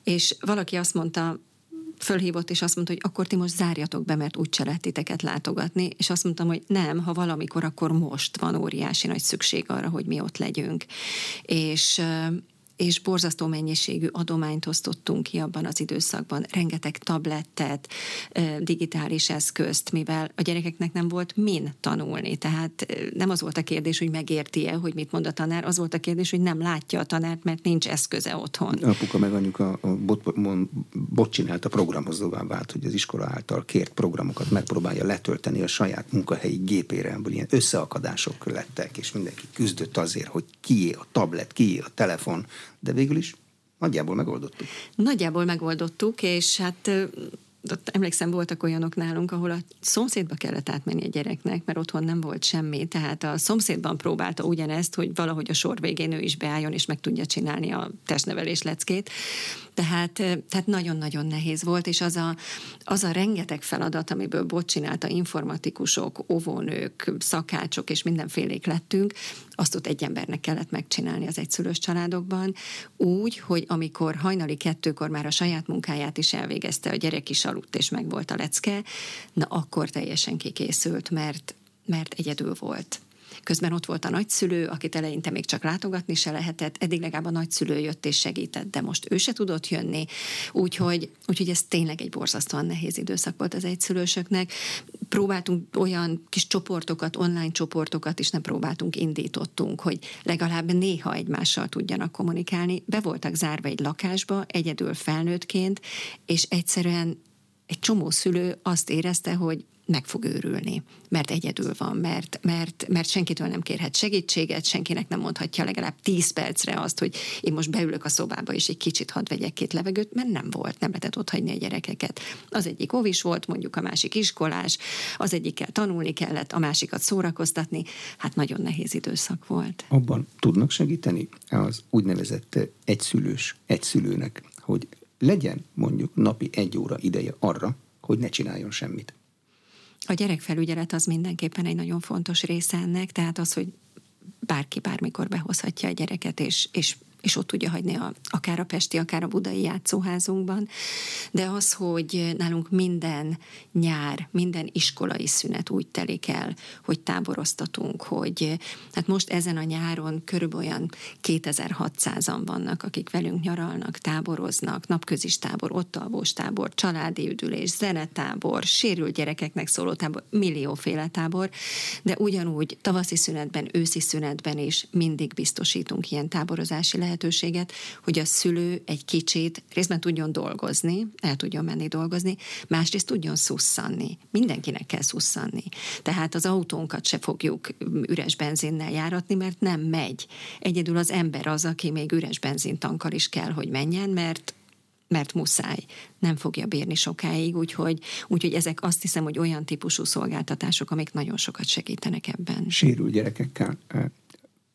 és valaki azt mondta, fölhívott, és azt mondta, hogy akkor ti most zárjatok be, mert úgyse lehet titeket látogatni, és azt mondtam, hogy nem, ha valamikor, akkor most van óriási nagy szükség arra, hogy mi ott legyünk. És és borzasztó mennyiségű adományt osztottunk ki abban az időszakban, rengeteg tablettet, digitális eszközt, mivel a gyerekeknek nem volt min tanulni. Tehát nem az volt a kérdés, hogy megérti-e, hogy mit mond a tanár, az volt a kérdés, hogy nem látja a tanárt, mert nincs eszköze otthon. Apuka meg anyuka a bot, bot csinált a programozóvá vált, hogy az iskola által kért programokat megpróbálja letölteni a saját munkahelyi gépére, ebből ilyen összeakadások lettek, és mindenki küzdött azért, hogy kié a tablet, kié a telefon, de végül is nagyjából megoldottuk. Nagyjából megoldottuk, és hát ott emlékszem, voltak olyanok nálunk, ahol a szomszédba kellett átmenni a gyereknek, mert otthon nem volt semmi, tehát a szomszédban próbálta ugyanezt, hogy valahogy a sor végén ő is beálljon, és meg tudja csinálni a testnevelés leckét. Tehát, tehát nagyon-nagyon nehéz volt, és az a, az a rengeteg feladat, amiből bot csinálta informatikusok, óvónők, szakácsok és mindenfélék lettünk, azt ott egy embernek kellett megcsinálni az egyszülős családokban, úgy, hogy amikor hajnali kettőkor már a saját munkáját is elvégezte, a gyerek is aludt és meg volt a lecke, na akkor teljesen kikészült, mert, mert egyedül volt. Közben ott volt a nagyszülő, akit eleinte még csak látogatni se lehetett, eddig legalább a nagyszülő jött és segített, de most ő se tudott jönni, úgyhogy, úgyhogy ez tényleg egy borzasztóan nehéz időszak volt az egyszülősöknek. Próbáltunk olyan kis csoportokat, online csoportokat is nem próbáltunk, indítottunk, hogy legalább néha egymással tudjanak kommunikálni. Be voltak zárva egy lakásba, egyedül felnőttként, és egyszerűen egy csomó szülő azt érezte, hogy meg fog őrülni, mert egyedül van, mert, mert, mert senkitől nem kérhet segítséget, senkinek nem mondhatja legalább 10 percre azt, hogy én most beülök a szobába, és egy kicsit hadd vegyek két levegőt, mert nem volt, nem lehetett ott hagyni a gyerekeket. Az egyik óvis volt, mondjuk a másik iskolás, az egyikkel tanulni kellett, a másikat szórakoztatni, hát nagyon nehéz időszak volt. Abban tudnak segíteni az úgynevezett egyszülős, egyszülőnek, hogy legyen mondjuk napi egy óra ideje arra, hogy ne csináljon semmit. A gyerekfelügyelet az mindenképpen egy nagyon fontos része ennek, tehát az, hogy bárki bármikor behozhatja a gyereket, és, és és ott tudja hagyni a, akár a Pesti, akár a Budai játszóházunkban. De az, hogy nálunk minden nyár, minden iskolai szünet úgy telik el, hogy táboroztatunk, hogy hát most ezen a nyáron körülbelül olyan 2600-an vannak, akik velünk nyaralnak, táboroznak, napközis tábor, ott alvós tábor, családi üdülés, zenetábor, sérült gyerekeknek szóló tábor, millióféle tábor, de ugyanúgy tavaszi szünetben, őszi szünetben is mindig biztosítunk ilyen táborozási lehetőséget, hogy a szülő egy kicsit részben tudjon dolgozni, el tudjon menni dolgozni, másrészt tudjon szusszanni. Mindenkinek kell szusszanni. Tehát az autónkat se fogjuk üres benzinnel járatni, mert nem megy. Egyedül az ember az, aki még üres benzintankkal is kell, hogy menjen, mert mert muszáj, nem fogja bírni sokáig, úgyhogy, úgyhogy ezek azt hiszem, hogy olyan típusú szolgáltatások, amik nagyon sokat segítenek ebben. Sérül gyerekekkel, eh,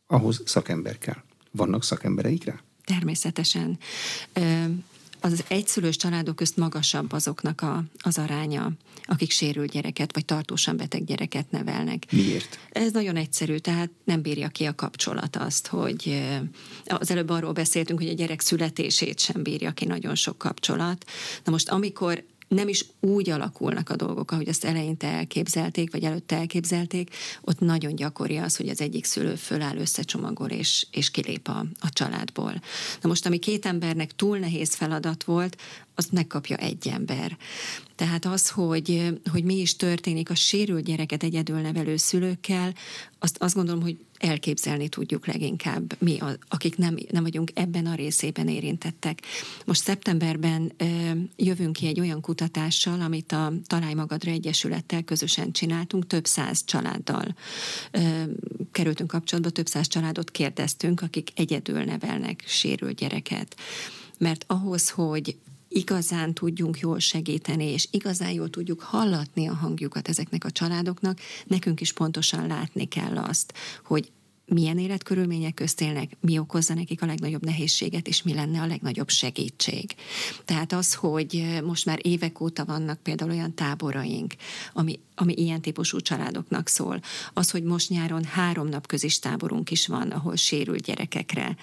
ahhoz szakember kell. Vannak szakembereik rá? Természetesen. Az egyszülős családok közt magasabb azoknak a, az aránya, akik sérült gyereket, vagy tartósan beteg gyereket nevelnek. Miért? Ez nagyon egyszerű, tehát nem bírja ki a kapcsolat azt, hogy az előbb arról beszéltünk, hogy a gyerek születését sem bírja ki nagyon sok kapcsolat. Na most, amikor nem is úgy alakulnak a dolgok, ahogy azt eleinte elképzelték, vagy előtte elképzelték, ott nagyon gyakori az, hogy az egyik szülő föláll, összecsomagol és, és kilép a, a családból. Na most, ami két embernek túl nehéz feladat volt, azt megkapja egy ember. Tehát az, hogy, hogy mi is történik a sérült gyereket egyedül nevelő szülőkkel, azt, azt gondolom, hogy elképzelni tudjuk leginkább mi, akik nem, nem vagyunk ebben a részében érintettek. Most szeptemberben ö, jövünk ki egy olyan kutatással, amit a Találj Magadra Egyesülettel közösen csináltunk, több száz családdal ö, kerültünk kapcsolatba, több száz családot kérdeztünk, akik egyedül nevelnek sérült gyereket. Mert ahhoz, hogy igazán tudjunk jól segíteni, és igazán jól tudjuk hallatni a hangjukat ezeknek a családoknak, nekünk is pontosan látni kell azt, hogy milyen életkörülmények közt élnek, mi okozza nekik a legnagyobb nehézséget, és mi lenne a legnagyobb segítség. Tehát az, hogy most már évek óta vannak például olyan táboraink, ami, ami ilyen típusú családoknak szól, az, hogy most nyáron három nap közis táborunk is van, ahol sérült gyerekekre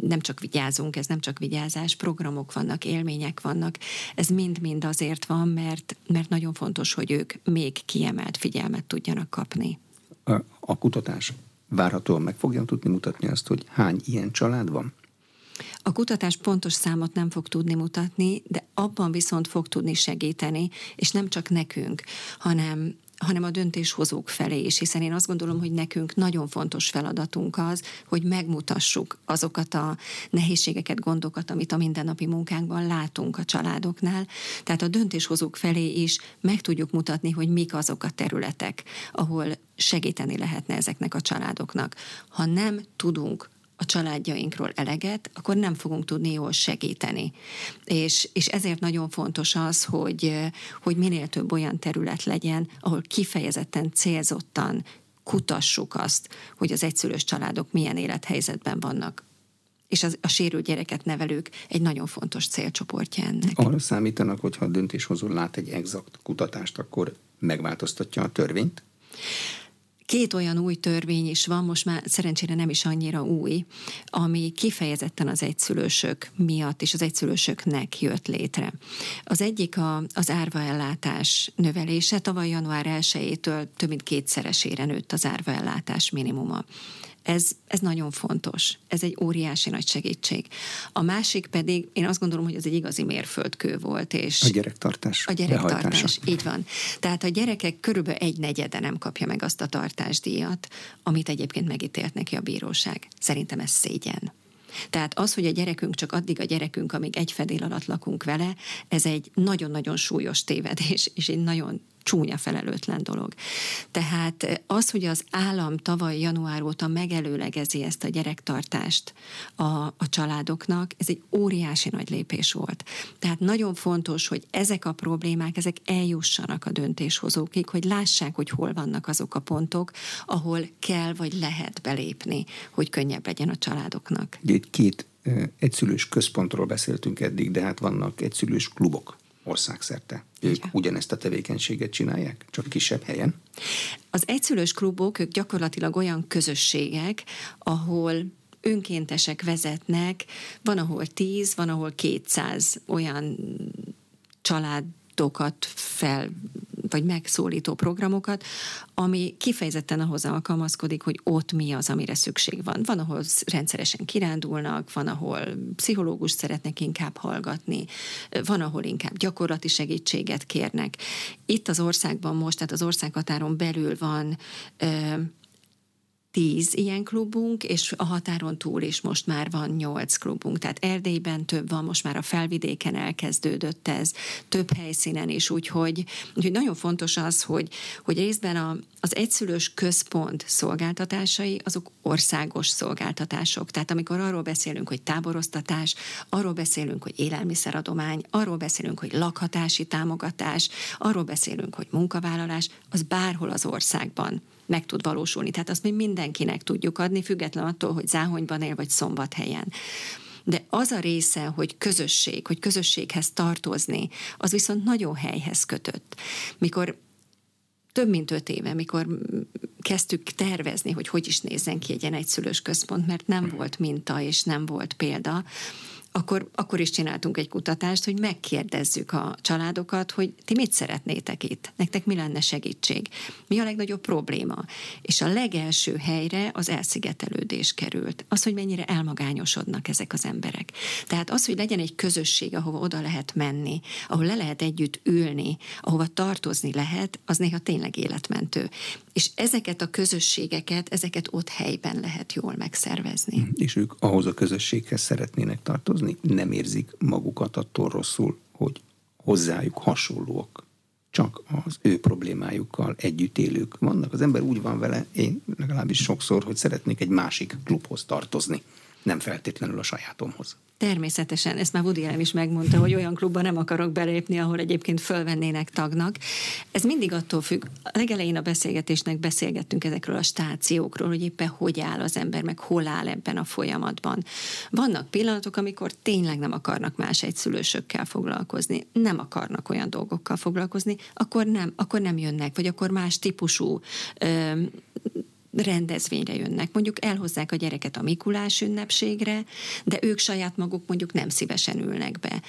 nem csak vigyázunk, ez nem csak vigyázás, programok vannak, élmények vannak, ez mind-mind azért van, mert, mert nagyon fontos, hogy ők még kiemelt figyelmet tudjanak kapni. A, a kutatás várhatóan meg fogja tudni mutatni azt, hogy hány ilyen család van? A kutatás pontos számot nem fog tudni mutatni, de abban viszont fog tudni segíteni, és nem csak nekünk, hanem hanem a döntéshozók felé is, hiszen én azt gondolom, hogy nekünk nagyon fontos feladatunk az, hogy megmutassuk azokat a nehézségeket, gondokat, amit a mindennapi munkánkban látunk a családoknál. Tehát a döntéshozók felé is meg tudjuk mutatni, hogy mik azok a területek, ahol segíteni lehetne ezeknek a családoknak. Ha nem tudunk a családjainkról eleget, akkor nem fogunk tudni jól segíteni. És, és ezért nagyon fontos az, hogy, hogy minél több olyan terület legyen, ahol kifejezetten célzottan kutassuk azt, hogy az egyszülős családok milyen élethelyzetben vannak. És az, a sérült gyereket nevelők egy nagyon fontos célcsoportja ennek. Arra számítanak, hogyha a döntéshozó lát egy exakt kutatást, akkor megváltoztatja a törvényt? Két olyan új törvény is van, most már szerencsére nem is annyira új, ami kifejezetten az egyszülősök miatt és az egyszülősöknek jött létre. Az egyik a, az árvaellátás növelése. Tavaly január 1-től több mint kétszeresére nőtt az árvaellátás minimuma. Ez, ez nagyon fontos. Ez egy óriási nagy segítség. A másik pedig, én azt gondolom, hogy ez egy igazi mérföldkő volt. És a gyerektartás. A gyerektartás, így van. Tehát a gyerekek körülbelül egy negyede nem kapja meg azt a tartásdíjat, amit egyébként megítélt neki a bíróság. Szerintem ez szégyen. Tehát az, hogy a gyerekünk csak addig a gyerekünk, amíg egy fedél alatt lakunk vele, ez egy nagyon-nagyon súlyos tévedés, és egy nagyon csúnya felelőtlen dolog. Tehát az, hogy az állam tavaly január óta megelőlegezi ezt a gyerektartást a, a családoknak, ez egy óriási nagy lépés volt. Tehát nagyon fontos, hogy ezek a problémák, ezek eljussanak a döntéshozókig, hogy lássák, hogy hol vannak azok a pontok, ahol kell vagy lehet belépni, hogy könnyebb legyen a családoknak. Egy két egyszülős központról beszéltünk eddig, de hát vannak egyszülős klubok országszerte. Ők Igen. ugyanezt a tevékenységet csinálják, csak kisebb helyen? Az egyszülős klubok, ők gyakorlatilag olyan közösségek, ahol önkéntesek vezetnek, van ahol 10, van ahol 200 olyan családokat fel vagy megszólító programokat, ami kifejezetten ahhoz alkalmazkodik, hogy ott mi az, amire szükség van. Van, ahol rendszeresen kirándulnak, van, ahol pszichológus szeretnek inkább hallgatni, van, ahol inkább gyakorlati segítséget kérnek. Itt az országban most, tehát az országhatáron belül van tíz ilyen klubunk, és a határon túl is most már van nyolc klubunk. Tehát Erdélyben több van, most már a felvidéken elkezdődött ez, több helyszínen is, úgyhogy, úgyhogy nagyon fontos az, hogy, hogy részben a, az egyszülős központ szolgáltatásai, azok országos szolgáltatások. Tehát amikor arról beszélünk, hogy táboroztatás, arról beszélünk, hogy élelmiszeradomány, arról beszélünk, hogy lakhatási támogatás, arról beszélünk, hogy munkavállalás, az bárhol az országban meg tud valósulni. Tehát azt mi mindenkinek tudjuk adni, független attól, hogy Záhonyban él, vagy Szombathelyen. De az a része, hogy közösség, hogy közösséghez tartozni, az viszont nagyon helyhez kötött. Mikor több mint öt éve, mikor kezdtük tervezni, hogy hogy is nézzen ki egy ilyen egyszülős központ, mert nem volt minta és nem volt példa, akkor, akkor is csináltunk egy kutatást, hogy megkérdezzük a családokat, hogy ti mit szeretnétek itt, nektek mi lenne segítség, mi a legnagyobb probléma. És a legelső helyre az elszigetelődés került. Az, hogy mennyire elmagányosodnak ezek az emberek. Tehát az, hogy legyen egy közösség, ahova oda lehet menni, ahol le lehet együtt ülni, ahova tartozni lehet, az néha tényleg életmentő. És ezeket a közösségeket, ezeket ott helyben lehet jól megszervezni. És ők ahhoz a közösséghez szeretnének tartozni? Dolgozni, nem érzik magukat attól rosszul, hogy hozzájuk hasonlóak csak az ő problémájukkal együtt élők vannak. Az ember úgy van vele, én legalábbis sokszor, hogy szeretnék egy másik klubhoz tartozni, nem feltétlenül a sajátomhoz. Természetesen, ezt már Woody Allen is megmondta, hogy olyan klubba nem akarok belépni, ahol egyébként fölvennének tagnak. Ez mindig attól függ. A legelején a beszélgetésnek beszélgettünk ezekről a stációkról, hogy éppen hogy áll az ember, meg hol áll ebben a folyamatban. Vannak pillanatok, amikor tényleg nem akarnak más egyszülősökkel foglalkozni, nem akarnak olyan dolgokkal foglalkozni, akkor nem, akkor nem jönnek, vagy akkor más típusú ö, rendezvényre jönnek. Mondjuk elhozzák a gyereket a Mikulás ünnepségre, de ők saját maguk mondjuk nem szívesen ülnek be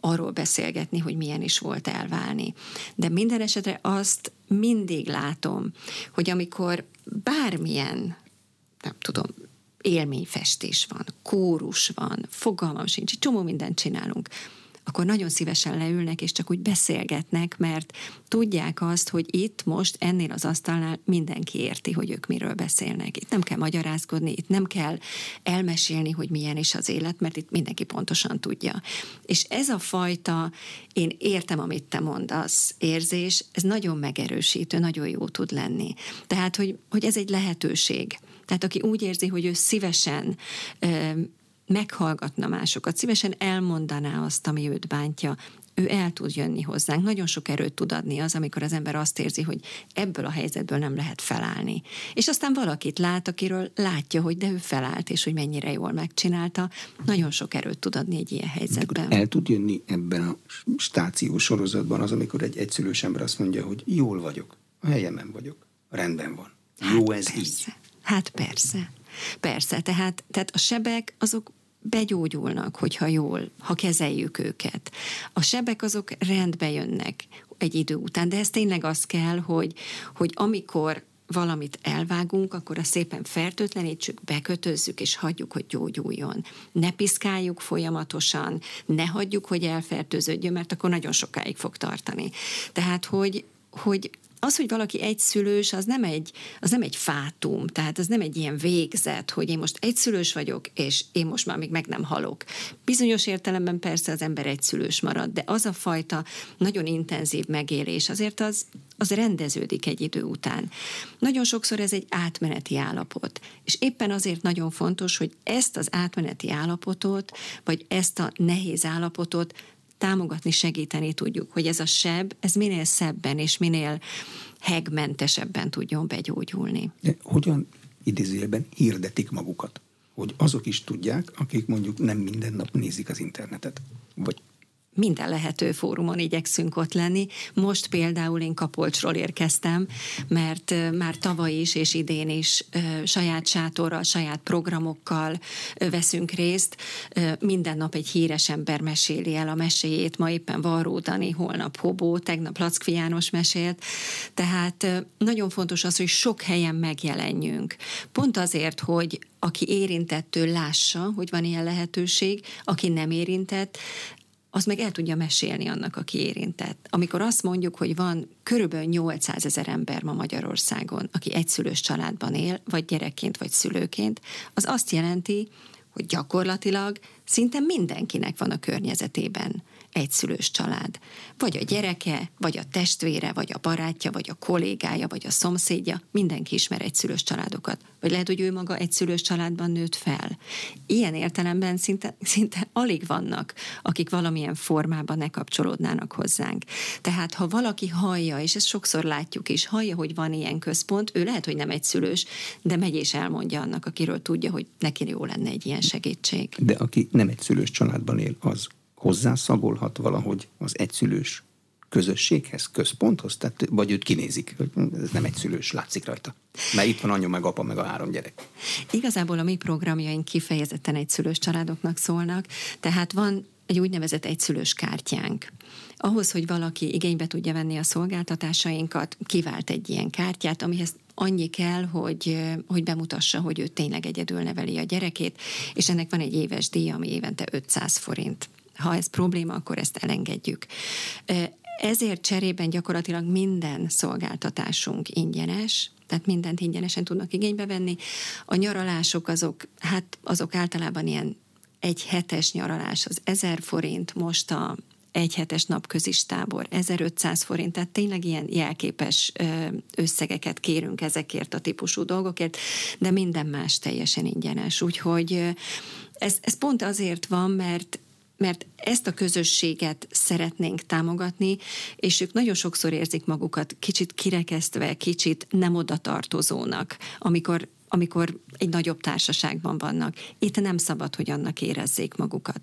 arról beszélgetni, hogy milyen is volt elválni. De minden esetre azt mindig látom, hogy amikor bármilyen, nem tudom, élményfestés van, kórus van, fogalmam sincs, csomó mindent csinálunk, akkor nagyon szívesen leülnek, és csak úgy beszélgetnek, mert tudják azt, hogy itt most ennél az asztalnál mindenki érti, hogy ők miről beszélnek. Itt nem kell magyarázkodni, itt nem kell elmesélni, hogy milyen is az élet, mert itt mindenki pontosan tudja. És ez a fajta, én értem, amit te mondasz, érzés, ez nagyon megerősítő, nagyon jó tud lenni. Tehát, hogy, hogy ez egy lehetőség Tehát aki úgy érzi, hogy ő szívesen meghallgatna másokat, szívesen elmondaná azt, ami őt bántja, ő el tud jönni hozzánk. Nagyon sok erőt tud adni az, amikor az ember azt érzi, hogy ebből a helyzetből nem lehet felállni. És aztán valakit lát, akiről látja, hogy de ő felállt, és hogy mennyire jól megcsinálta. Nagyon sok erőt tud adni egy ilyen helyzetben. El tud jönni ebben a stáció sorozatban az, amikor egy egyszülős ember azt mondja, hogy jól vagyok, a helyemen vagyok, rendben van. Jó hát ez persze. így. Hát persze. Persze, tehát, tehát a sebek azok begyógyulnak, hogyha jól, ha kezeljük őket. A sebek azok rendbe jönnek egy idő után, de ez tényleg az kell, hogy, hogy amikor valamit elvágunk, akkor a szépen fertőtlenítsük, bekötözzük, és hagyjuk, hogy gyógyuljon. Ne piszkáljuk folyamatosan, ne hagyjuk, hogy elfertőződjön, mert akkor nagyon sokáig fog tartani. Tehát, hogy, hogy az, hogy valaki egyszülős, az nem egy, az nem egy fátum, tehát az nem egy ilyen végzet, hogy én most egyszülős vagyok, és én most már még meg nem halok. Bizonyos értelemben persze az ember egyszülős marad, de az a fajta nagyon intenzív megélés, azért az, az rendeződik egy idő után. Nagyon sokszor ez egy átmeneti állapot, és éppen azért nagyon fontos, hogy ezt az átmeneti állapotot, vagy ezt a nehéz állapotot támogatni, segíteni tudjuk, hogy ez a seb, ez minél szebben és minél hegmentesebben tudjon begyógyulni. De hogyan idézőjelben hirdetik magukat? Hogy azok is tudják, akik mondjuk nem minden nap nézik az internetet, vagy minden lehető fórumon igyekszünk ott lenni. Most például én Kapolcsról érkeztem, mert már tavaly is és idén is saját sátorral, saját programokkal veszünk részt. Minden nap egy híres ember meséli el a meséjét, ma éppen Varró Dani, holnap Hobó, tegnap Lackfi János mesélt. Tehát nagyon fontos az, hogy sok helyen megjelenjünk. Pont azért, hogy aki érintettől lássa, hogy van ilyen lehetőség, aki nem érintett, az meg el tudja mesélni annak, aki érintett. Amikor azt mondjuk, hogy van körülbelül 800 ezer ember ma Magyarországon, aki egyszülős családban él, vagy gyerekként, vagy szülőként, az azt jelenti, hogy gyakorlatilag szinte mindenkinek van a környezetében egyszülős család. Vagy a gyereke, vagy a testvére, vagy a barátja, vagy a kollégája, vagy a szomszédja, mindenki ismer egyszülős családokat. Vagy lehet, hogy ő maga egyszülős családban nőtt fel. Ilyen értelemben szinte, szinte alig vannak, akik valamilyen formában ne kapcsolódnának hozzánk. Tehát ha valaki hallja, és ezt sokszor látjuk is, hallja, hogy van ilyen központ, ő lehet, hogy nem egyszülős, de megy és elmondja annak, akiről tudja, hogy neki jó lenne egy ilyen segítség. De aki nem egyszülős családban él, az hozzászagolhat valahogy az egyszülős közösséghez, központhoz? Tehát, vagy őt kinézik, ez nem egyszülős, látszik rajta. Mert itt van anya, meg apa, meg a három gyerek. Igazából a mi programjaink kifejezetten egyszülős családoknak szólnak, tehát van egy úgynevezett egyszülős kártyánk. Ahhoz, hogy valaki igénybe tudja venni a szolgáltatásainkat, kivált egy ilyen kártyát, amihez annyi kell, hogy, hogy bemutassa, hogy ő tényleg egyedül neveli a gyerekét, és ennek van egy éves díja, ami évente 500 forint ha ez probléma, akkor ezt elengedjük. Ezért cserében gyakorlatilag minden szolgáltatásunk ingyenes, tehát mindent ingyenesen tudnak igénybe venni. A nyaralások azok, hát azok általában ilyen egy hetes nyaralás az 1000 forint, most a egy hetes napközis tábor 1500 forint, tehát tényleg ilyen jelképes összegeket kérünk ezekért a típusú dolgokért, de minden más teljesen ingyenes. Úgyhogy ez, ez pont azért van, mert mert ezt a közösséget szeretnénk támogatni, és ők nagyon sokszor érzik magukat kicsit kirekesztve, kicsit nem oda tartozónak, amikor amikor egy nagyobb társaságban vannak. Itt nem szabad, hogy annak érezzék magukat.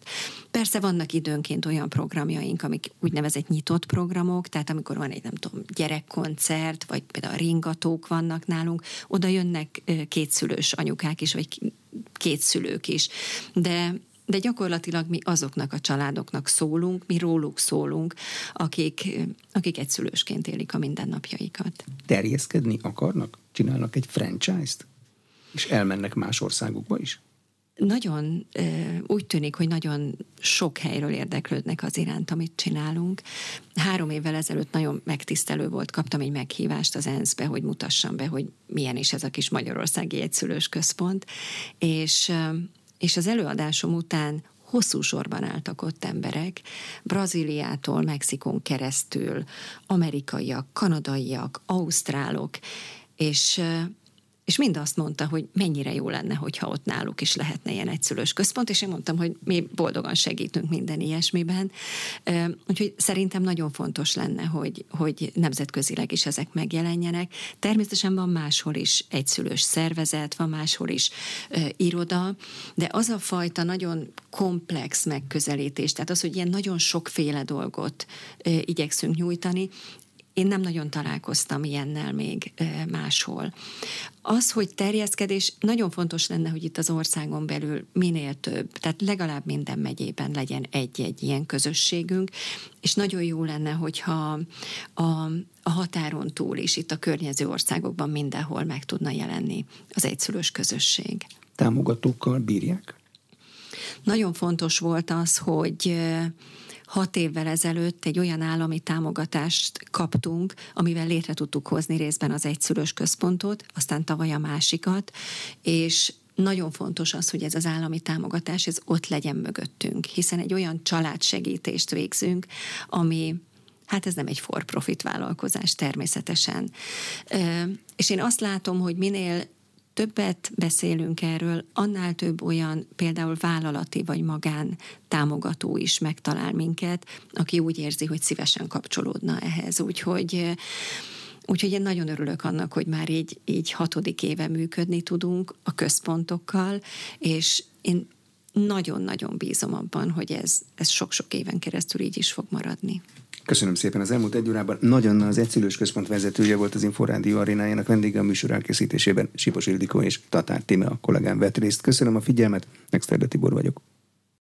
Persze vannak időnként olyan programjaink, amik úgynevezett nyitott programok, tehát amikor van egy, nem tudom, gyerekkoncert, vagy például ringatók vannak nálunk, oda jönnek kétszülős anyukák is, vagy kétszülők is. De de gyakorlatilag mi azoknak a családoknak szólunk, mi róluk szólunk, akik, akik egyszülősként élik a mindennapjaikat. Terjeszkedni akarnak? Csinálnak egy franchise-t? És elmennek más országokba is? Nagyon úgy tűnik, hogy nagyon sok helyről érdeklődnek az iránt, amit csinálunk. Három évvel ezelőtt nagyon megtisztelő volt, kaptam egy meghívást az ENSZ-be, hogy mutassam be, hogy milyen is ez a kis Magyarországi Egyszülős Központ, és és az előadásom után hosszú sorban álltak ott emberek, Brazíliától, Mexikon keresztül, amerikaiak, kanadaiak, ausztrálok, és és mind azt mondta, hogy mennyire jó lenne, hogyha ott náluk is lehetne ilyen egyszülős központ, és én mondtam, hogy mi boldogan segítünk minden ilyesmiben. Úgyhogy szerintem nagyon fontos lenne, hogy, hogy nemzetközileg is ezek megjelenjenek. Természetesen van máshol is egyszülős szervezet, van máshol is ö, iroda, de az a fajta nagyon komplex megközelítés, tehát az, hogy ilyen nagyon sokféle dolgot ö, igyekszünk nyújtani, én nem nagyon találkoztam ilyennel még máshol. Az, hogy terjeszkedés, nagyon fontos lenne, hogy itt az országon belül minél több, tehát legalább minden megyében legyen egy-egy ilyen közösségünk, és nagyon jó lenne, hogyha a, a határon túl is, itt a környező országokban mindenhol meg tudna jelenni az egyszülős közösség. Támogatókkal bírják? Nagyon fontos volt az, hogy hat évvel ezelőtt egy olyan állami támogatást kaptunk, amivel létre tudtuk hozni részben az egyszülős központot, aztán tavaly a másikat, és nagyon fontos az, hogy ez az állami támogatás, ez ott legyen mögöttünk, hiszen egy olyan családsegítést végzünk, ami Hát ez nem egy for-profit vállalkozás természetesen. És én azt látom, hogy minél többet beszélünk erről, annál több olyan például vállalati vagy magán támogató is megtalál minket, aki úgy érzi, hogy szívesen kapcsolódna ehhez. Úgyhogy Úgyhogy én nagyon örülök annak, hogy már így, így hatodik éve működni tudunk a központokkal, és én nagyon-nagyon bízom abban, hogy ez, ez sok-sok éven keresztül így is fog maradni. Köszönöm szépen az elmúlt egy órában. Nagyon az Egyszülős Központ vezetője volt az Inforádió arénájának vendége a műsor elkészítésében. Sipos Ildikó és Tatár Tíme a kollégám vett részt. Köszönöm a figyelmet, Megszterde Tibor vagyok.